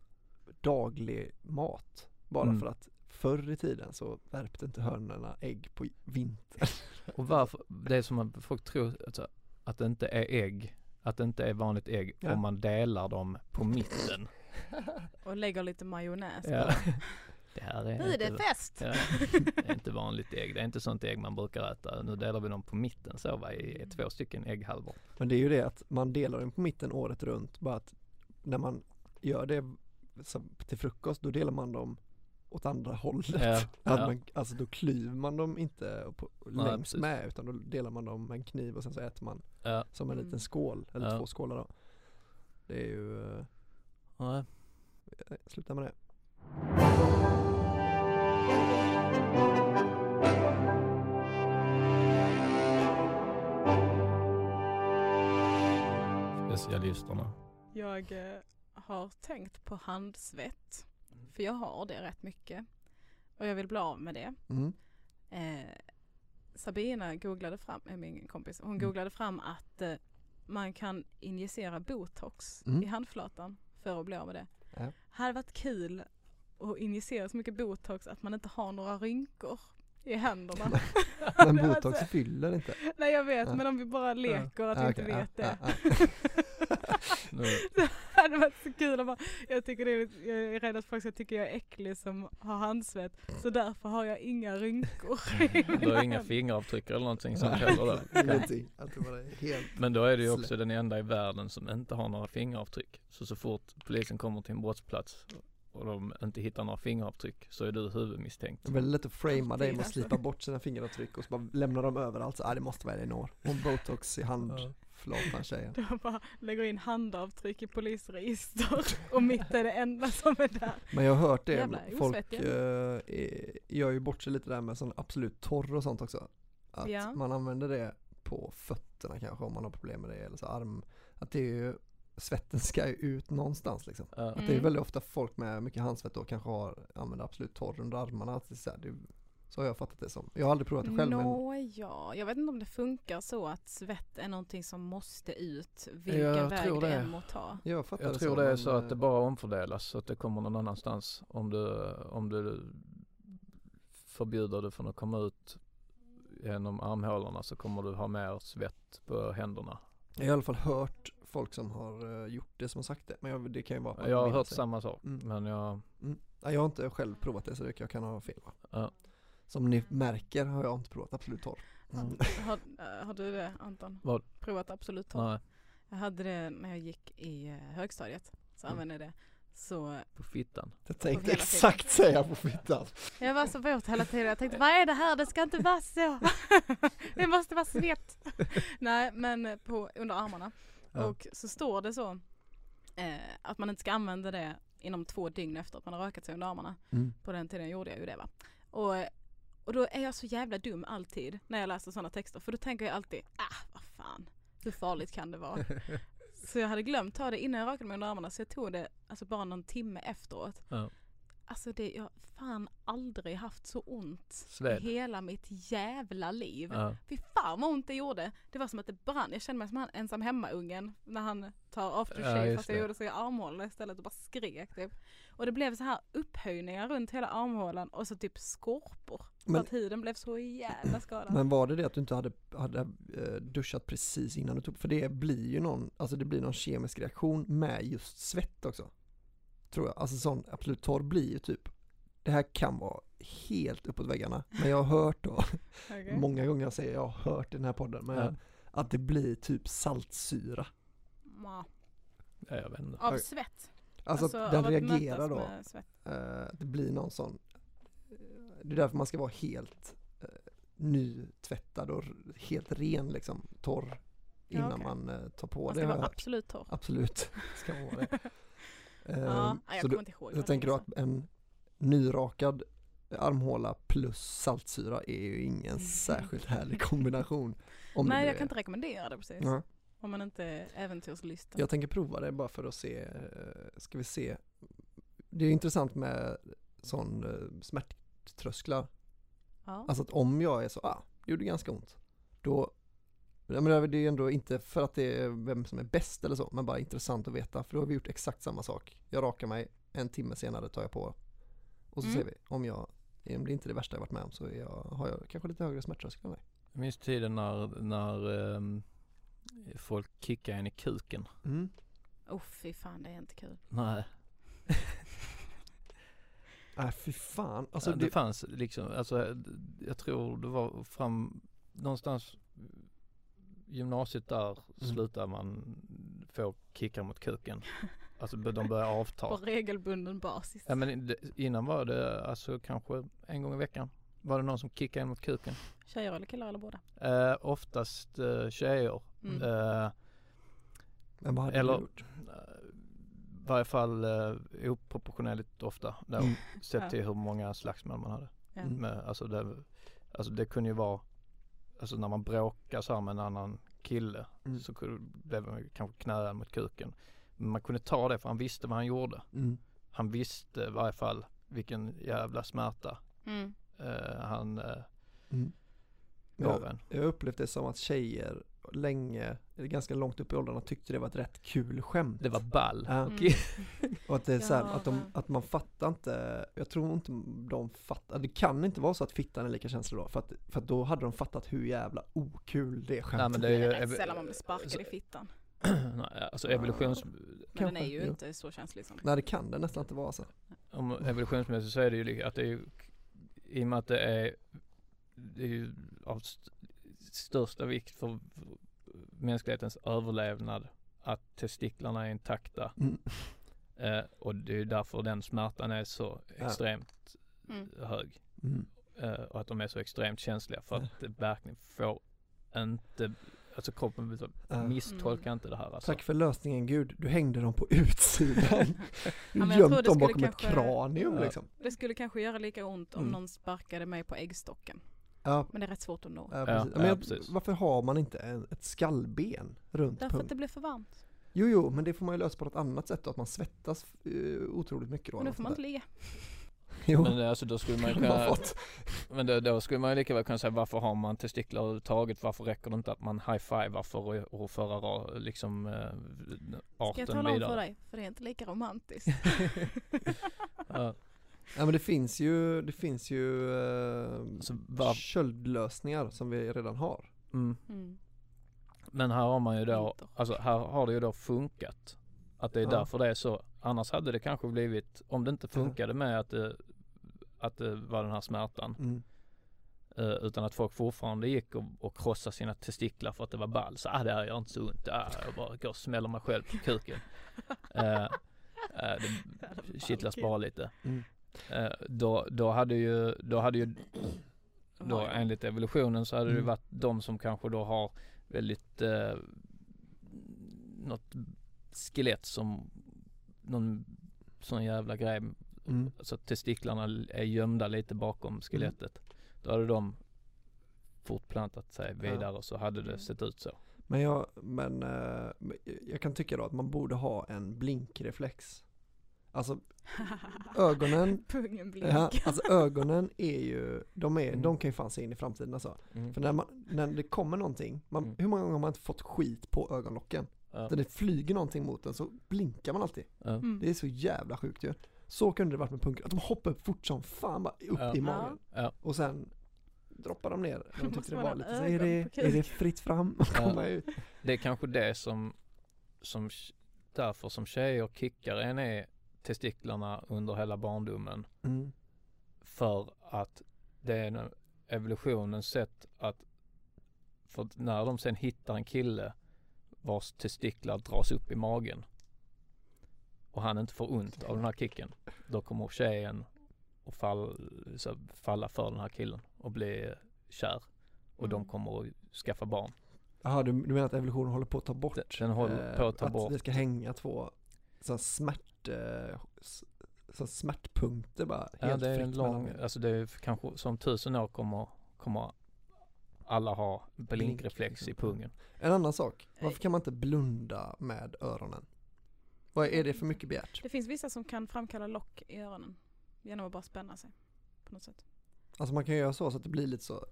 daglig mat? Bara Mm. för att förr i tiden så värpte inte hönorna ägg på vintern. [laughs] Och varför, det är som att folk tror alltså, att det inte är ägg, att det inte är vanligt ägg Ja. om man delar dem på mitten. [laughs] Och lägger lite majonnäs på. Ja. [laughs] Det här är Nu är det inte, fest! ja, det är inte vanligt ägg, det är inte sånt ägg man brukar äta. Nu delar vi dem på mitten så va, i två stycken ägghalvor. Men det är ju det att man delar den på mitten året runt, bara att när man gör det till frukost, då delar man dem åt andra hållet. Ja, Att ja. man, alltså då klyver man dem inte på, Nej, längs precis. med utan då delar man dem med en kniv och sen så äter man Ja. som en Mm. liten skål, eller Ja. två skålar då. Det är ju, eh, Nej. sluta med det. Specialisterna. Jag eh, har tänkt på handsvett. För jag har det rätt mycket. Och jag vill bli av med det. Mm. Eh, Sabina googlade fram, är min kompis, hon Mm. googlade fram att eh, man kan injicera botox Mm. i handflatan för att bli av med det. Ja. Hade varit kul att injicera så mycket botox att man inte har några rynkor i händerna. [laughs] Men [laughs] botox så- fyller inte. Nej jag vet Ja. men om vi bara leker att vi Ja, inte ja, vet det. ja, ja. [laughs] Det hade varit så kul att bara, jag tycker det är, jag är rädd att folk ska tycka jag är äcklig som har handsvett. Så därför har jag inga rynkor. du har inga fingeravtryck eller någonting sånt heller då. Ingenting. Men då är du ju också den enda i världen som inte har några fingeravtryck. Så så fort polisen kommer till en brottsplats och de inte hittar några fingeravtryck så är du huvudmisstänkt. Det är väldigt lätt att framea dig med att alltså. slipa bort sina fingeravtryck och så bara lämna dem överallt. Så, ah, det måste vara Elinor. Hon botox i handflatan tjejen. Jag [laughs] bara lägger in handavtryck i polisregister [laughs] och mitt är det enda som är där. Men jag har hört det, Jävla folk eh, gör ju bort sig lite där med sån absolut torr och sånt också. Att Ja. man använder det på fötterna kanske om man har problem med det eller så arm. Att det är ju, svetten ska ju ut någonstans liksom. Ja. Att det är Mm. väldigt ofta folk med mycket handsvett då kanske har, använder absolut torr under armarna. Att det så, här, det, så har jag fattat det som. Jag har aldrig provat det själv men Nåja, jag vet inte om det funkar så att svett är någonting som måste ut vilken Jag väg tror det än må ta. jag Jag det tror det är så att det eh, bara omfördelas så att det kommer någon annanstans. Om du, om du förbjuder det från att komma ut genom armhålorna så kommer du ha mer svett på händerna. Jag har i alla fall hört folk som har eh, gjort det som har sagt det. Men jag, det kan ju vara Jag har hört sig. samma sak Mm. men jag, Mm. Ja, jag har inte själv provat det så det, jag kan ha fel va? ja. Som ni märker har jag inte provat Absolut torr. Mm. Har, äh, har du det Anton? Vad? Provat Absolut torr? Nej, Jag hade det när jag gick i eh, högstadiet. Så Mm. använde jag det. Så på fittan. Jag tänkte exakt säga på fittan. jag var så våt hela tiden. Jag tänkte vad är det här? Det ska inte vara så. [laughs] det måste vara svett. [laughs] Nej men eh, på, under armarna. Ja. Och så står det så eh, att man inte ska använda det inom två dygn efter att man har rökat sig under armarna. Mm. På den tiden gjorde jag ju det va. Och, och då är jag så jävla dum alltid när jag läser sådana texter. För då tänker jag alltid, ah vad fan, hur farligt kan det vara? [laughs] så jag hade glömt ta det innan jag rakade mig under armarna så jag tog det alltså bara någon timme efteråt. Ja. Alltså det, jag har fan aldrig haft så ont Sved. i hela mitt jävla liv. Ja. Fy fan vad ont det gjorde. Det var som att det brann. Jag kände mig som han ensam hemma-ungen när han tar aftershave Ja, fast jag gjorde så i armhålorna istället och bara skrek typ. Och det blev så här upphöjningar runt hela armhålan och så typ skorpor. För Men- att huden blev så jävla skadad. Men var det det att du inte hade, hade eh, duschat precis innan du tog, för det blir ju någon, alltså det blir någon kemisk reaktion med just svett också. Tror jag, alltså sån absolut torr blir ju typ, det här kan vara helt uppåt väggarna, men jag har hört då, [laughs] Okej. många gånger säger jag har hört i den här podden, men Ja. att det blir typ saltsyra. Ja. Ja, jag vet inte. Av svett. Alltså, Alltså, att den reagerar då, eh, det blir någon sån, eh, det är därför man ska vara helt eh, nytvättad och helt ren liksom, torr Ja, innan okej. man eh, tar på Man det. ska jag vara absolut torr. Absolut, [laughs] ska vara det. Ehm, Ja, jag så kommer du, inte ihåg. vad tänker var. att en nyrakad armhåla plus saltsyra är ju ingen särskilt härlig kombination. Nej jag kan inte rekommendera det precis. Ja. Om man inte är äventyrslysten. Jag tänker prova det bara för att se, eh, ska vi se. Det är intressant med sån eh, smärttrösklar. Ja. Alltså att om jag är så, ah, det gjorde ganska ont. Då, ja, men det är ändå inte för att det är vem som är bäst eller så, men bara intressant att veta. För då har vi gjort exakt samma sak. Jag rakar mig, en timme senare tar jag på. Och så Mm. ser vi, om jag, om det inte är det värsta jag varit med om så är jag, har jag kanske lite högre smärttröskel än dig. Jag minns tiden när, när ehm, folk kickade en i kuken. Mm. Oh fy fan det är inte kul. Nej, [laughs] Nej fy fan. Alltså det, det, fanns liksom, alltså jag tror det var fram någonstans gymnasiet där Mm. slutar man få kickar mot kuken. Alltså de börjar [laughs] På avta. regelbunden basis. Ja men innan var det alltså kanske en gång i veckan. Var det någon som kickade en mot kuken? Tjejer eller killar eller båda? Eh, oftast eh, tjejer. Mm. Eh, men vad hade eller du gjort? i varje fall eh, oproportionerligt ofta då. Mm. Sett Ja. till hur många slagsmål man hade. Ja. Mm. Med, alltså, det, alltså det kunde ju vara, alltså när man bråkar så här med en annan kille Mm. så blev man kanske knäad mot kuken. Men man kunde ta det för han visste vad han gjorde. Mm. Han visste i varje fall vilken jävla smärta Mm. eh, han eh, Mm. gav Jag, en. jag har upplevt det som att tjejer länge, ganska långt upp i åldrarna tyckte det var ett rätt kul skämt. Det var ball. Ja. Mm. [laughs] Och att det är så här, Ja, att, de, att man fattar inte, jag tror inte de fattar, det kan inte vara så att fittan är lika känslig då, för att, för att då hade de fattat hur jävla okul det skämtet Nej men det är Det ju, är rätt ev- sällan man blir sparkad så- i fittan. [clears throat] Nej, alltså evolutions, Men Kanske, den är ju jo. inte så känslig som Nej det kan det nästan inte vara så. om evolutionsmässigt så är det ju att det är ju, i och med att det är, det är ju största vikt för mänsklighetens överlevnad att testiklarna är intakta. Mm. Eh, och det är därför den smärtan är så extremt Mm. hög. Mm. Eh, och att de är så extremt känsliga för att det verkligen får inte, alltså kroppen vill så- Ja. misstolka inte det här alltså. Tack för lösningen Gud, du hängde dem på utsidan. Du [laughs] Ja, [laughs] men jag tror gömt det dem skulle bakom ett kanske- kranium Ja. liksom. Det skulle kanske göra lika ont om Mm. någon sparkade mig på äggstocken. Ja, Men det är rätt svårt att nå. ja, precis. ja, men jag, precis. varför har man inte en, ett skallben runt Därför att pungen? det blir för varmt. Jo, jo, men det får man ju lösa på något annat sätt då, att man svettas uh, otroligt mycket då. Men då får man inte ligga. [laughs] Jo, Men alltså då skulle man ju [laughs] kunna, men då, då skulle man ju lika väl kunna säga varför har man testiklar överhuvudtaget? Varför räcker det inte att man high-fivar för att och föra ra- liksom eh, Ska jag arten tala om för vidare? dig? För det är inte lika romantiskt. [laughs] Ja, Ja men det finns ju, det finns ju uh, så var, köldlösningar som vi redan har. mm. Mm. Men här har man ju då, alltså här har det ju då funkat. Att det är Ja. därför det är så. Annars hade det kanske blivit, om det inte funkade med att det, att det var den här smärtan. Mm. eh, utan att folk fortfarande gick och, och krossade sina testiklar för att det var ball. Så ah, det här gör inte så ont. Ah, jag bara går och smäller mig själv på kuken. [laughs] Eh, eh, det kittlas bara lite. Mm. Eh, då, då hade ju, då hade ju då enligt evolutionen så hade det Mm. varit de som kanske då har väldigt eh, något skelett som någon sån jävla grej Mm. så att testiklarna är gömda lite bakom skelettet. Då hade de fortplantat sig vidare och så hade det sett ut så. Men jag, men eh, jag kan tycka då att man borde ha en blinkreflex. Alltså [laughs] ögonen, Pungen ja, alltså [laughs] ögonen är ju, de, är, Mm. de kan ju fan se in i framtiden alltså. Mm. För när, man, när det kommer någonting, man, Mm. hur många gånger har man inte fått skit på ögonlocken? Ja. När det flyger någonting mot den så blinkar man alltid. Ja. Mm. Det är så jävla sjukt ju. Så kunde det varit med punken, att de hoppar upp fort som fan bara upp Ja. i magen. Ja. Och sen droppar de ner de [laughs] tyckte det var lite så, är det, är det fritt fram att Ja. komma ut? Det är kanske det som, som därför som tjejer kickar en är testiklarna under hela barndomen. Mm. För att det är en- evolutionens sätt att för att när de sen hittar en kille vars testiklar dras upp i magen och han inte får ont av den här kicken. Då kommer tjejen att fall, falla för den här killen och bli kär. Och de Mm. kommer att skaffa barn. Jaha, du, du menar att evolutionen håller på att ta bort? Den- den håller på att ta att bort. det ska hänga två så här smärt, eh, så smärtpunkter bara Ja helt det är en lång, alltså det är kanske som tusen år kommer, kommer alla ha Blink, blinkreflex i liksom. pungen. En annan sak, varför kan man inte blunda med öronen? Vad är det för mycket begärt? Det finns vissa som kan framkalla lock i öronen genom att bara spänna sig på något sätt. Alltså man kan göra så så att det blir lite så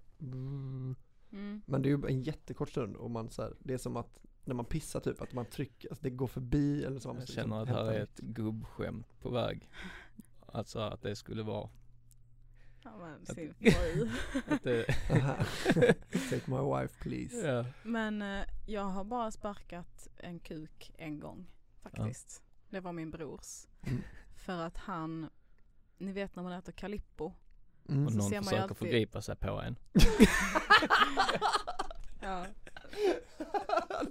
Mm. Men det är ju en jättekort stund och man så här, det är som att när man pissar typ att man trycker, alltså det går förbi eller så man Jag måste känner att liksom här är ett gubbskämt på väg. Alltså att det skulle vara Ja, men, Att- [laughs] att det. [laughs] Take my wife please ja. Men eh, jag har bara sparkat en kuk en gång faktiskt. Det var min brors. Mm. För att han, ni vet när man äter Calippo. mm. Och Så någon ser man ju försöker alltid- förgripa sig på en. [laughs] Ja.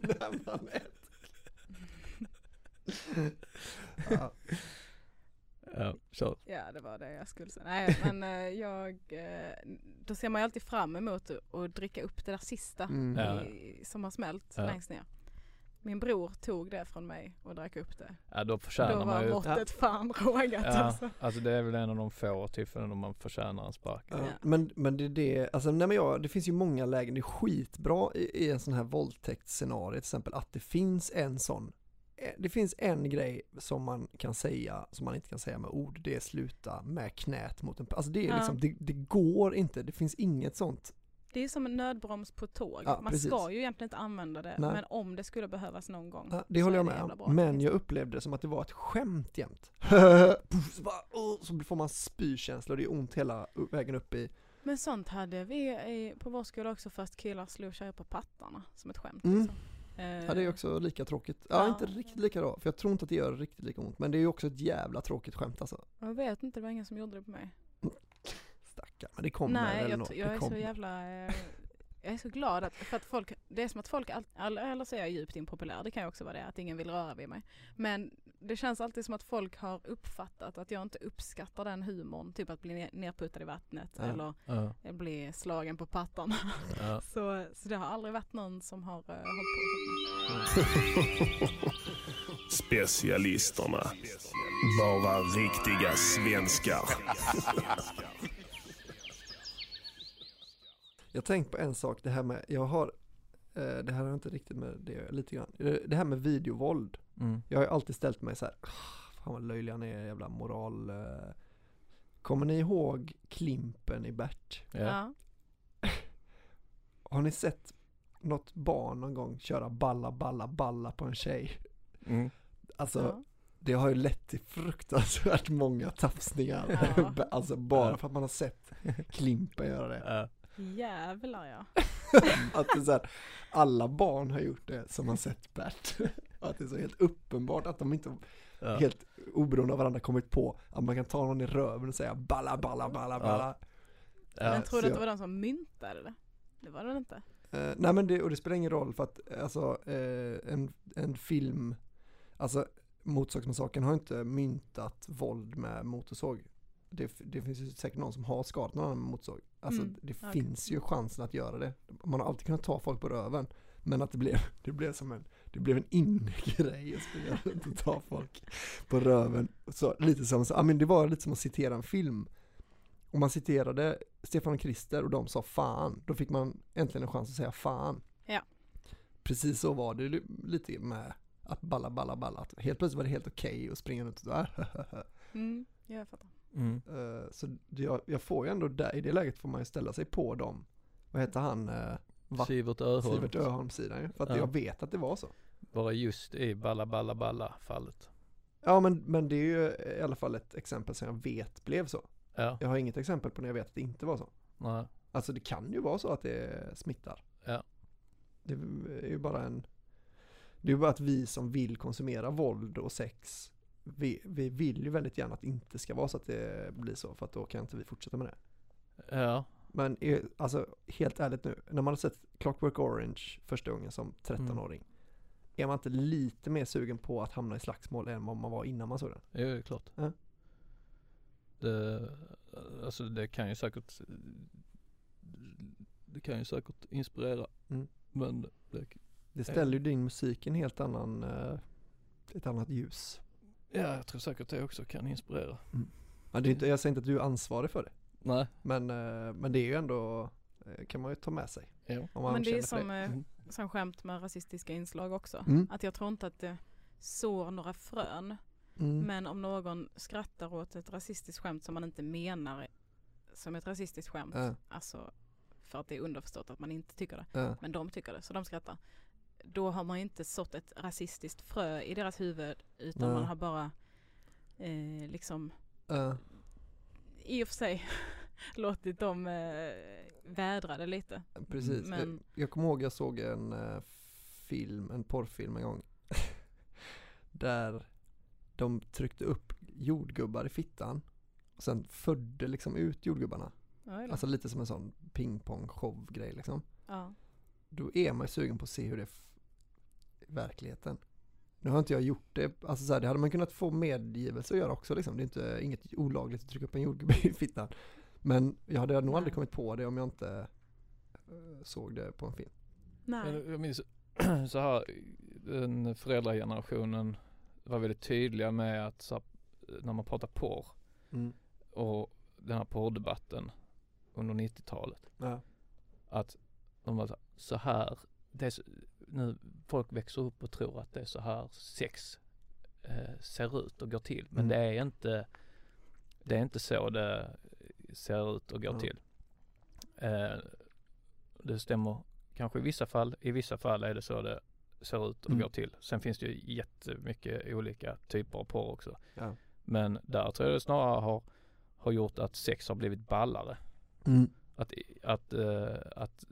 När man äter. ja. Ja, kör. Ja det var det jag skulle säga. Nej men eh, jag, eh, då ser man ju alltid fram emot att- dricka upp det där sista Mm. I, som har smält Ja. längst ner. Min bror tog det från mig och drack upp det. Ja då Då förtjänar man var ju måttet fan rågat Ja, alltså. alltså det är väl en av de få tillfällen då man förtjänar en spark. Ja, Ja. Men, men det är det, alltså nej men jag, det finns ju många lägen, det är skitbra i, i en sån här våldtäktsscenario till exempel att det finns en sån eh, det finns en grej som man kan säga, som man inte kan säga med ord, det är sluta med knät mot en Alltså det är Ja. liksom, det, det går inte, det finns inget sånt. Det är som en nödbroms på tåg. Ja, man precis. ska ju egentligen inte använda det Nej. men om det skulle behövas någon gång. Ja, det håller jag med om, bra men jag upplevde det som att det var ett skämt jämt. [laughs] så, får man spykänsla och det är ont hela vägen upp i, Men sånt hade vi på vår skola också fast killar slog tjejer på pattarna som ett skämt. Mm. Liksom. Eh, ja det är också lika tråkigt. Ja, Ja. inte riktigt lika bra, för jag tror inte att det gör riktigt lika ont, men det är ju också ett jävla tråkigt skämt alltså. Jag vet inte, det var ingen som gjorde det på mig. Stackarn, men det kommer Nej, eller jag, något. jag det är så jävla... Eh, jag är så glad att, för att folk, det är som att folk, all, all, eller så är jag djupt impopulär, det kan ju också vara det, att ingen vill röra vid mig. Men det känns alltid som att folk har uppfattat att jag inte uppskattar den humorn, typ att bli ner- nerputtad i vattnet Ja. eller Ja, bli slagen på pattarna. ja. [laughs] Så, så det har aldrig varit någon som har uh, hållit på så. [laughs] Specialisterna. Bara riktiga svenskar. [laughs] Jag tänkt på en sak, det här med, jag har, eh, det här har inte riktigt med det, lite grann, Eh, det här med videovåld. Mm. Jag har ju alltid ställt mig så här, "Ah, fan vad löjlig han är, jävla moral. eh." Kommer ni ihåg Klimpen i Bert? Ja. Ja. [laughs] Har ni sett något barn någon gång köra balla, balla, balla på en tjej? Mm. Alltså, Ja. det har ju lett till fruktansvärt många tafsningar. Ja. [laughs] alltså bara Ja. för att man har sett Klimpen göra det. Ja. Jävlar ja. [laughs] Att det är så här, alla barn har gjort det som har sett Bert. Och [laughs] att det är så helt uppenbart att de inte Ja. helt oberoende av varandra kommit på att man kan ta någon i röven och säga balla balla balla balla. Ja. Men tror du att det var de som myntade det? Det var det inte. Eh, nej men det, och det spelar ingen roll för att alltså eh, en, en film, alltså Motorsågsmassakern har inte myntat våld med motorsåg. Det, det finns ju säkert någon som har skadat någon annan med motorsåg. Alltså Mm, det okej. finns ju chansen att göra det. Man har alltid kunnat ta folk på röven. Men att det blev, [laughs] det blev som en, det blev en innegrej att [laughs] ta folk på röven. Så, lite som, så, men det var lite som att citera en film. Om man citerade Stefan och Krister och de sa fan, då fick man äntligen en chans att säga fan. Ja. Precis så var det li- lite med att balla, balla, balla. Helt plötsligt var det helt okej att springa runt och så, [laughs] Mm, ja, jag fattar. Mm. Eh, Så jag, jag får ju ändå där, i det läget får man ju ställa sig på dem. Vad heter han? eh, Va- Sivert Öholm. Sivert Öholm-sidan ju. För att Ja. jag vet att det var så. Bara just i balla balla balla fallet. Ja men, men det är ju i alla fall ett exempel som jag vet blev så. Ja, Jag har inget exempel på när jag vet att det inte var så. nej, Alltså det kan ju vara så att det smittar. ja, Det är ju bara en Det är ju bara att vi som vill konsumera våld och sex vi, vi vill ju väldigt gärna att det inte ska vara så att det blir så för att då kan inte vi fortsätta med det. ja, Men eh, alltså helt ärligt nu, när man har sett Clockwork Orange första gången som 13-åring Är man inte lite mer sugen på att hamna i slagsmål än vad man var innan man såg den? jo, det är klart. Ja. Det, alltså det kan ju säkert, det kan ju säkert inspirera. Mm. Men det, Det ställer ju din musik i en helt annan, eh, ett annat ljus. Ja, jag tror säkert det också kan inspirera. Men det är inte, jag säger inte att du är ansvarig för det. Nej, Men, eh, men det är ju ändå, eh, kan man ju ta med sig. man Men det är som, eh, Mm. som skämt med rasistiska inslag också. Mm. Att jag tror inte att det sår några frön. Mm. Men om någon skrattar åt ett rasistiskt skämt som man inte menar som ett rasistiskt skämt. Ja. Alltså för att det är underförstått att man inte tycker det. Ja. Men de tycker det, så de skrattar. Då har man ju inte sått ett rasistiskt frö i deras huvud utan Nej. man har bara eh, liksom Ja. i och för sig [laughs] låtit dem eh, vädra det lite. Precis. Men- Jag, jag kommer ihåg jag såg en eh, film, en porrfilm en gång. [laughs] där de tryckte upp jordgubbar i fittan. Och sen födde liksom ut jordgubbarna. Oj. Alltså lite som en sån pingpong show grej liksom. ja. Då är man ju sugen på att se hur det verkligheten. Nu har inte jag gjort det, alltså så här, det hade man kunnat få medgivelse att göra också liksom. Det är inte, inget olagligt att trycka upp en jordgubbe i fittan. Men jag hade nog aldrig kommit på det om jag inte eh, såg det på en film. Nej. Jag, minns [clears throat] så här, den föräldragenerationen var väldigt tydliga med att så, här, när man pratar porr Mm. och den här porrdebatten under 90-talet. Ja. Att de var så- så här, det är så, nu folk växer upp och tror att det är så här sex eh, ser ut och går till. Men Mm. det är inte, det är inte så det ser ut och går Ja. till. Eh, det stämmer kanske i vissa fall, i vissa fall är det så det ser ut och Mm. går till. Sen finns det ju jättemycket olika typer av porr också. Ja. Men där tror jag det snarare har, har gjort att sex har blivit ballare. Mm. Att, att, eh, att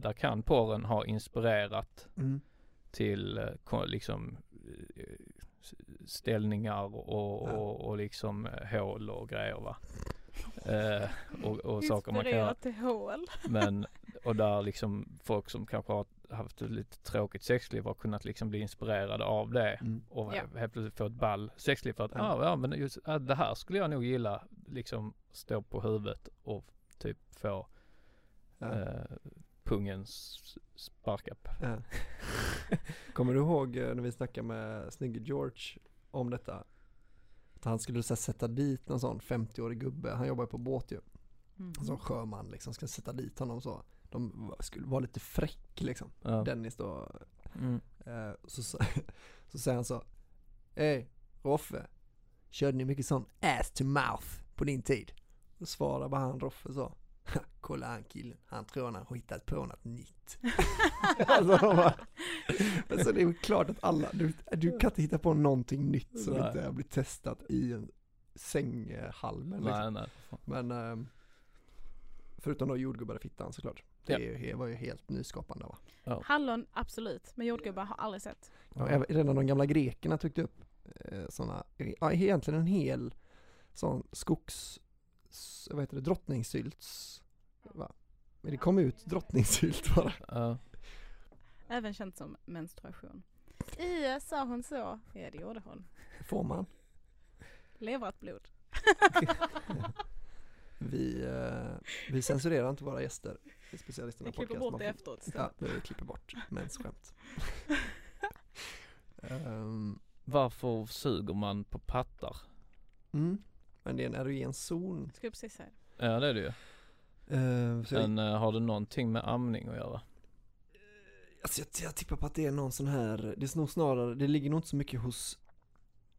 där kan porren ha inspirerat Mm. till eh, liksom eh, ställningar och, Ja. och, och liksom eh, hål och grejer va. [laughs] Eh, och, och saker man kan göra. Inspirerat till hål. Men, [laughs] och där liksom folk som kanske har haft ett lite tråkigt sexliv har kunnat liksom bli inspirerade av det Mm. och Ja. helt plötsligt få ett ball sexliv för att Ja. ah, ja men just, ah, det här skulle jag nog gilla liksom stå på huvudet och typ få Ja. eh, pungen s- sparka på. Ja. [laughs] Kommer du ihåg eh, när vi snackade med snygge George om detta? Att han skulle så här, sätta dit någon sån 50-årig gubbe, han jobbar på båt ju. Mhm. Som sjöman liksom, ska sätta dit honom så. De skulle vara lite fräck liksom. Ja. Dennis då. Mm. Eh, så, så, [laughs] så säger han så. Hej, Roffe. Körde ni mycket sån ass to mouth på din tid? Då svarar bara han Roffe så. [laughs] Kolla han killen, han tror han har hittat på något nytt. [laughs] alltså, bara, men [laughs] så det är ju klart att alla, du, du kan inte hitta på någonting nytt som Nej. inte har blivit testat i en sänghalmen liksom. Nej, nej. Men ehm, förutom då jordgubbar i fittan såklart. Det Ja. var ju helt nyskapande va. Hallon, absolut. Men jordgubbar har aldrig sett. Ja, redan de gamla grekerna tryckte upp eh, sådana, ja, egentligen en hel sån skogs, s- vad heter det, drottningsylts, va? Men det kom ut drottningsylt bara. Ja. Även känt som menstruation. I sa hon så? Ja det gjorde hon. Får man. Leverat blod. [laughs] Vi, eh, vi censurerar inte våra gäster i specialisterna Vi klipper podcast. bort det efteråt Ja, vi klipper bort mensskämt. um, [laughs] Varför suger man på pattar? mm. Men det är en erogen zon. Ska precis säga det. Ja det är det ju. Eh, så jag, Men eh, har det någonting med amning att göra? Alltså jag, jag tippar på att det är någon sån här, det är nog snarare, det ligger nog inte så mycket hos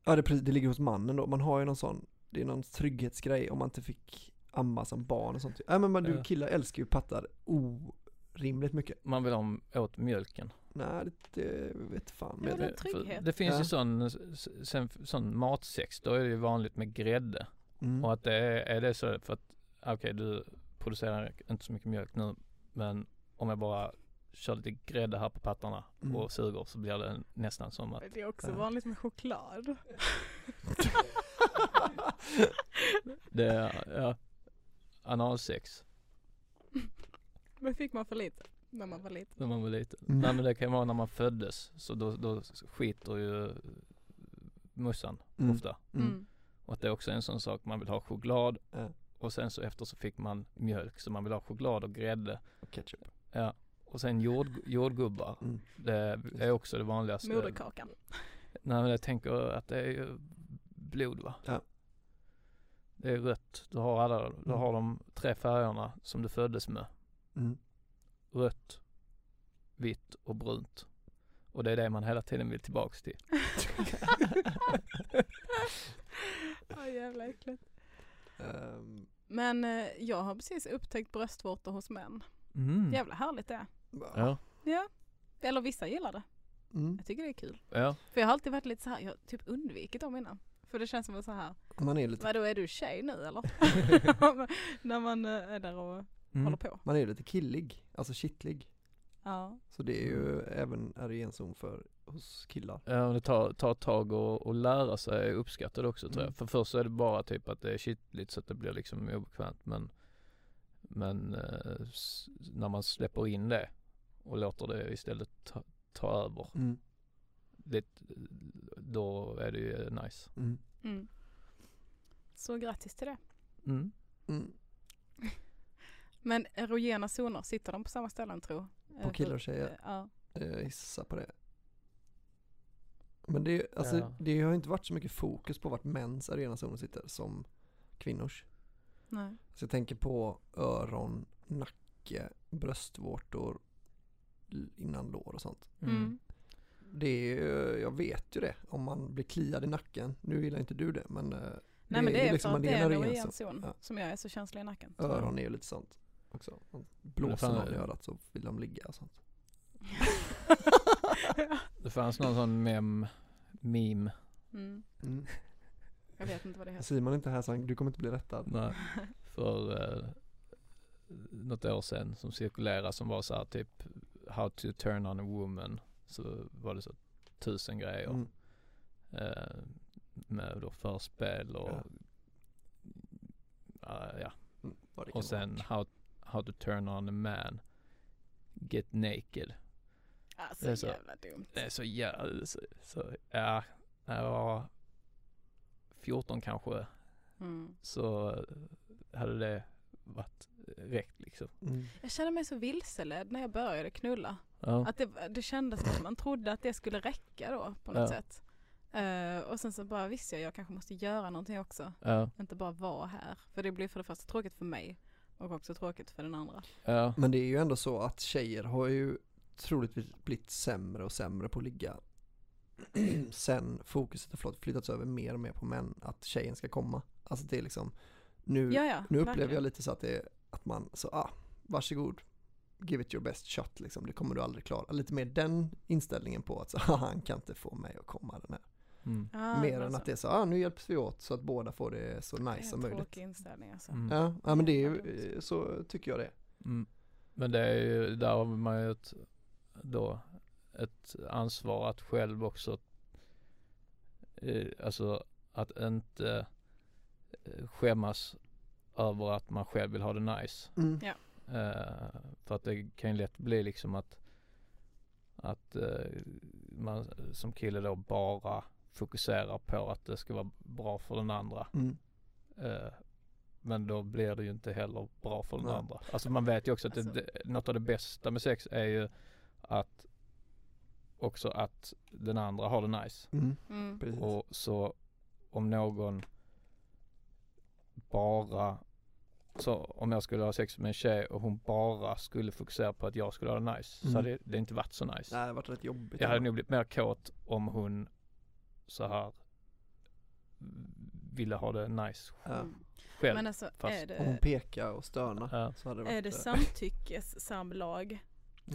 Ja det, det ligger hos mannen då, man har ju någon sån Det är någon trygghetsgrej om man inte fick amma som barn och sånt Nej men man, du killar älskar ju pattar orimligt mycket Man vill ha åt mjölken. Nej det, det vet fan Ja, men det det finns Ja. ju sån, sen, sån matsex, då är det ju vanligt med grädde. Mm. Och att det är, är det så för att, okej du producerar inte så mycket mjölk nu, men om jag bara kör lite grädde här på pattarna Mm. och suger så blir det nästan som att Det är också Ja. vanligt med choklad. [laughs] det är, ja, analsex Men fick man för lite när man var liten? när man var liten. Mm. Nej men det kan vara när man föddes, så då, då skiter ju mussan Mm. ofta. Mm. Och att det är också en sån sak, man vill ha choklad Ja. och sen så efter så fick man mjölk, så man vill ha choklad och grädde. Och ketchup Ja. Och sen jord, jordgubbar. mm. Det är också det vanligaste. Moderkakan. Nej men jag tänker att det är ju blod va? Ja. Det är rött. Du har alla, du Mm. har de tre färgerna som du föddes med. Mm. Rött, vitt och brunt. Och det är det man hela tiden vill tillbaks till. [laughs] [laughs] [laughs] Ja jävla äckligt. Ehm, Men eh, jag har precis upptäckt bröstvårtor hos män. Mm. Jävla härligt det är. Ja. Ja. Eller vissa gillar det. mm. Jag tycker det är kul. Ja. För jag har alltid varit lite så här, jag har typ undvikit dem innan. För det känns som att så här, Man är lite, vadå är du tjej nu eller? [laughs] När man eh, är där och Mm. håller på. man är lite killig, alltså kittlig Ja. Så det är ju även erogenzon för hos killar Ja, det tar, tar ett tag och, och lära sig uppskatta det också tror jag. Mm. För först så är det bara typ att det är kittligt så att det blir liksom obekvämt men Men eh, när man släpper in det och låter det istället ta, ta över mm. lite, då är det ju nice. Mm. Mm. Så grattis till det. Mm. Mm. [laughs] Men erogena zoner, sitter de på samma ställen tro? På killar och tjejer? Ja. Jag gissar på det Men det, alltså, Ja. det har inte varit så mycket fokus på vart mäns arenazoner sitter som kvinnors Nej. Så jag tänker på öron, nacke, bröstvårtor, innan lår och sånt Mm. Det är, jag vet ju det om man blir kliad i nacken Nu gillar inte du det men eh, Nej men det är liksom för att det är en zon. zon Ja. som jag är så känslig i nacken. Öron är ju lite sånt också Blåser någon i örat så vill de ligga och sånt [laughs] [laughs] [laughs] Det fanns någon sån mem, meme, mm. mm. Jag vet inte vad det heter. Simon är inte här så du kommer inte bli rättad nej, [laughs] för eh, något år sedan som cirkulerade som var så här typ How to turn on a woman. Så var det så tusen grejer. mm. Eh, med då förspel och Ja. ja, ja. Mm. och sen how, how to turn on a man. Get naked. Alltså Det är så. jävla dumt. Det är så jävla, så, så ja, när jag var 14 kanske Mm. så hade det varit räckt liksom. mm. Jag kände mig så vilseledd när jag började knulla. Ja. Att det, det kändes som att man trodde att det skulle räcka då på något Ja. sätt. Eh, och sen så bara visste jag, jag kanske måste göra någonting också. Ja, Inte bara vara här. För det blir för det första tråkigt för mig och också tråkigt för den andra. ja, Men det är ju ändå så att tjejer har ju troligtvis blivit sämre och sämre på att ligga [clears throat] sen fokuset har flytt- flyttats över mer och mer på män, att tjejen ska komma. Alltså det är liksom, nu, Ja, ja, nu upplever verkligen. jag lite så att det är, att man, så ah, varsågod, give it your best shot liksom, det kommer du aldrig klara. Lite mer den inställningen på att så, [laughs] ah, han kan inte få mig att komma den här. mm. Ja, mer men än så. att det är så, ah, nu hjälps vi åt så att båda får det så Det nice en som möjligt. tråkig inställning alltså. Mm. Ja, ja men det är ju, så tycker jag det. Mm. Men det är ju, där har man ju ett, då ett ansvar att själv också, eh, alltså att inte eh, skämmas över att man själv vill ha det nice. Mm. Ja. Eh, för att det kan ju lätt bli liksom att, att man som kille då bara fokuserar på att det ska vara bra för den andra. Mm. Men då blir det ju inte heller bra för den Nej. andra. Alltså man vet ju också att Alltså- det, det, något av det bästa med sex är ju att också att den andra har det nice. Mm. Mm. Precis. Och så om någon bara så om jag skulle ha sex med en tjej och hon bara skulle fokusera på att jag skulle ha det nice så Mm. hade det inte varit så nice. Nej, det har varit rätt jobbigt. Jag hade nog blivit mer kåt om hon så här ville ha det nice Ja. Mm. själv. Men alltså fast- är Om hon det, pekar och stönar Ja. så hade det varit... är det samtyckessamlag?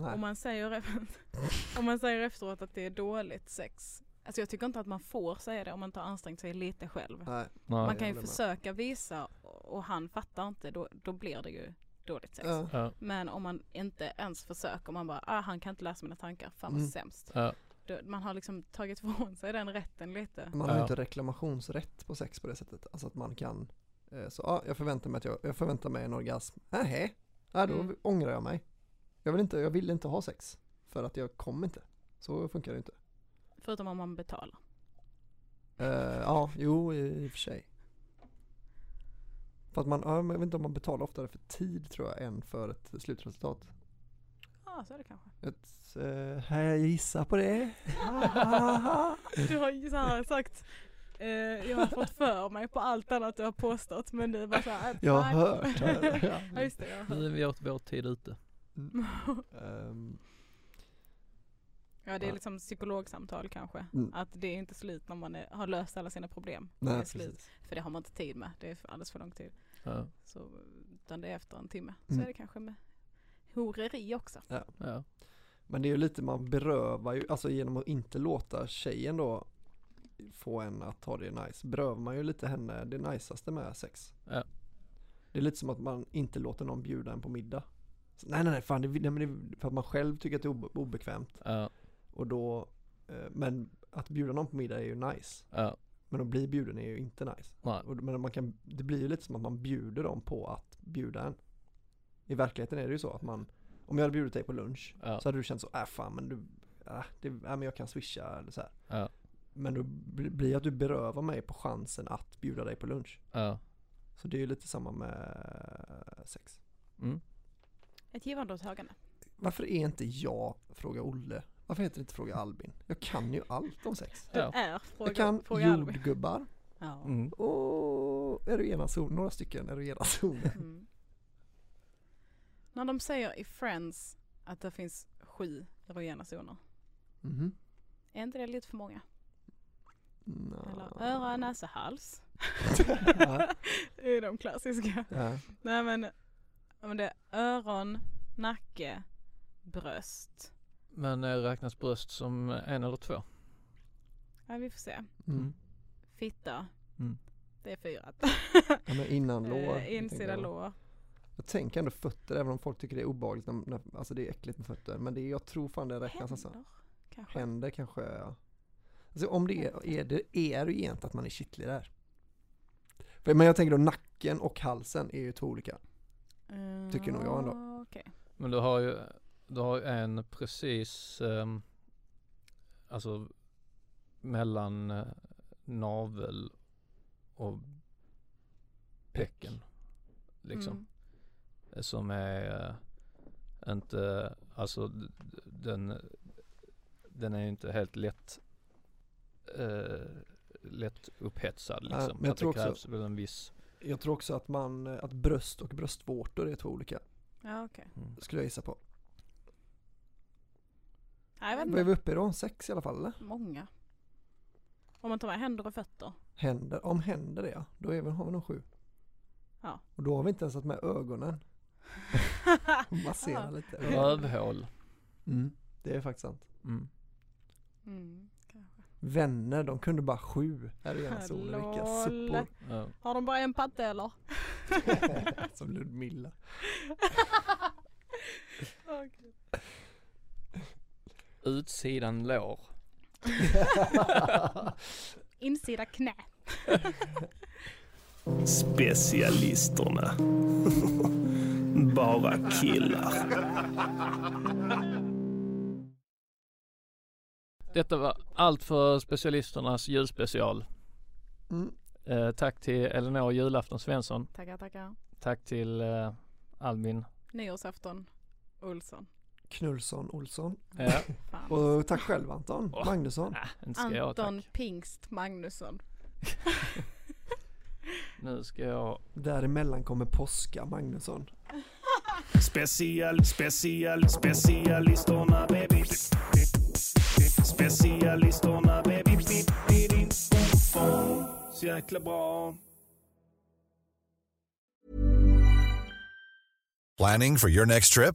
Om man, säger, [laughs] om man säger efteråt att det är dåligt sex. Alltså jag tycker inte att man får säga det om man inte har ansträngt sig lite själv. Nej. Nej. Man kan ju håller med. försöka visa och han fattar inte, då, då blir det ju dåligt sex. Ja. Men om man inte ens försöker, man bara, ah, han kan inte läsa mina tankar, fan vad Mm. sämst. ja, Då, man har liksom tagit ifrån sig den rätten lite. Man har ju Ja. inte reklamationsrätt på sex på det sättet. Alltså att man kan, eh, så ja, jag förväntar mig att jag, jag förväntar mig en orgasm. Nähä, ja, då Mm. ångrar jag mig. Jag vill inte, jag vill inte ha sex. För att jag kommer inte. Så funkar det inte. Förutom om man betalar. Eh, ja, jo i, i och för sig. För att man, jag vet inte om man betalar oftare för tid tror jag än för ett slutresultat. Ja, så är det kanske. Ett, eh, här jag gissar på det. [laughs] Du har ju så här sagt, eh, jag har fått för mig på allt annat du har påstått men du bara så här, Jag har hört. [laughs] ja just det, jag har nu hört. är vår, vår tid ute. [laughs] Ehm, Ja det är Ja. liksom psykologsamtal kanske. Mm. Att det är inte slut när man är, har löst alla sina problem. det nej, är slut. För det har man inte tid med, det är alldeles för lång tid. Ja, Så, utan det är efter en timme. Så Mm. är det kanske med horeri också. ja, Men det är ju lite man berövar ju, alltså genom att inte låta tjejen då få en att ha det nice, berövar man ju lite henne det najsaste med sex. Ja. Det är lite som att man inte låter någon bjuda en på middag. Så, nej nej nej, fan det, nej, men det för att man själv tycker att det är obe- obekvämt. ja, Och då, eh, men att bjuda någon på middag är ju nice. ja, Men att bli bjuden är ju inte nice. nej, Och, men man kan, det blir ju lite som att man bjuder dem på att bjuda en. I verkligheten är det ju så att man, om jag hade bjudit dig på lunch ja, så hade du känt så, äh fan men du, äh, det, äh, men jag kan swisha eller så ja, Men då bli- blir att du berövar mig på chansen att bjuda dig på lunch. ja, Så det är ju lite samma med sex. mm. Ett givande och tagande. Varför är inte jag Fråga Olle? Varför heter det inte Fråga Albin? Jag kan ju allt om sex. Du Ja. är fråga, jag kan fråga Albin. jordgubbar Ja. Mm. och erogena zoner, några stycken erogena zoner. Mm. När de säger i Friends att det finns sju erogena zoner. Mhm. Är inte det lite för många? Nå. Eller öra, näsa, hals. [laughs] [laughs] Det är de klassiska. Ja. Nej men, ja, men det är öron, nacke, bröst. Men eh, räknas bröst som en eller två? Ja vi får se. Mm. Fitta. Mm. Det är fyra. Ja, men innan [laughs] lår. Eh, jag tänker Insida lår. Jag tänker ändå fötter även om folk tycker det är obehagligt, när, när, alltså det är äckligt med fötter. Men det är, jag tror fan det räknas alltså. Händer kanske. Händer kanske, ja. Alltså om det är, är det, är det egentligen att man är kittlig där? För- Men jag tänker då nacken och halsen är ju två olika. Tycker nog jag ändå. Ja, Okej. Men du har ju, du har ju en precis, ehm, alltså mellan eh, navel och bäcken. Liksom. Mm. Som är eh, inte, alltså den, den är ju inte helt lätt, eh, lätt upphetsad Nej, liksom. men jag att tror det också- krävs väl en viss, Jag tror också att man, att bröst och bröstvårtor är två olika. Ja okej. mm. Skulle jag gissa på. Nej jag vet Vad är inte. vi uppe i då? Sex i alla fall eller? Många. Om man tar med händer och fötter. Händer, om händer det ja, då är vi, har vi nog sju. Ja. Och då har vi inte ens satt med ögonen. [laughs] Massera Ja. lite. rövhål. Mm, det är faktiskt sant. Mm. Mm. Vänner, de kunde bara sju. Här är en sol, vilka suppor. Ja. Har de bara en patte eller? [laughs] Som Ludmilla. [laughs] Okej. Utsidan lår. [laughs] Insida knä. Specialisterna. Bara killar. Detta var allt för specialisternas julspecial. Mm. Eh, tack till Elinor Julafton Svensson. Tackar tackar. Tack till eh, Albin. Nyårsafton. Olsson. Knullsson Olsson. Ja. [laughs] Och tack själv Anton Åh. Magnusson. äh, inte ska jag Anton tack. Pingst Magnusson. [laughs] Nu ska jag... Däremellan kommer påska, Magnusson. Special, special, specialisterna baby. Specialisterna baby. Så jäkla bra. Planning for your next trip?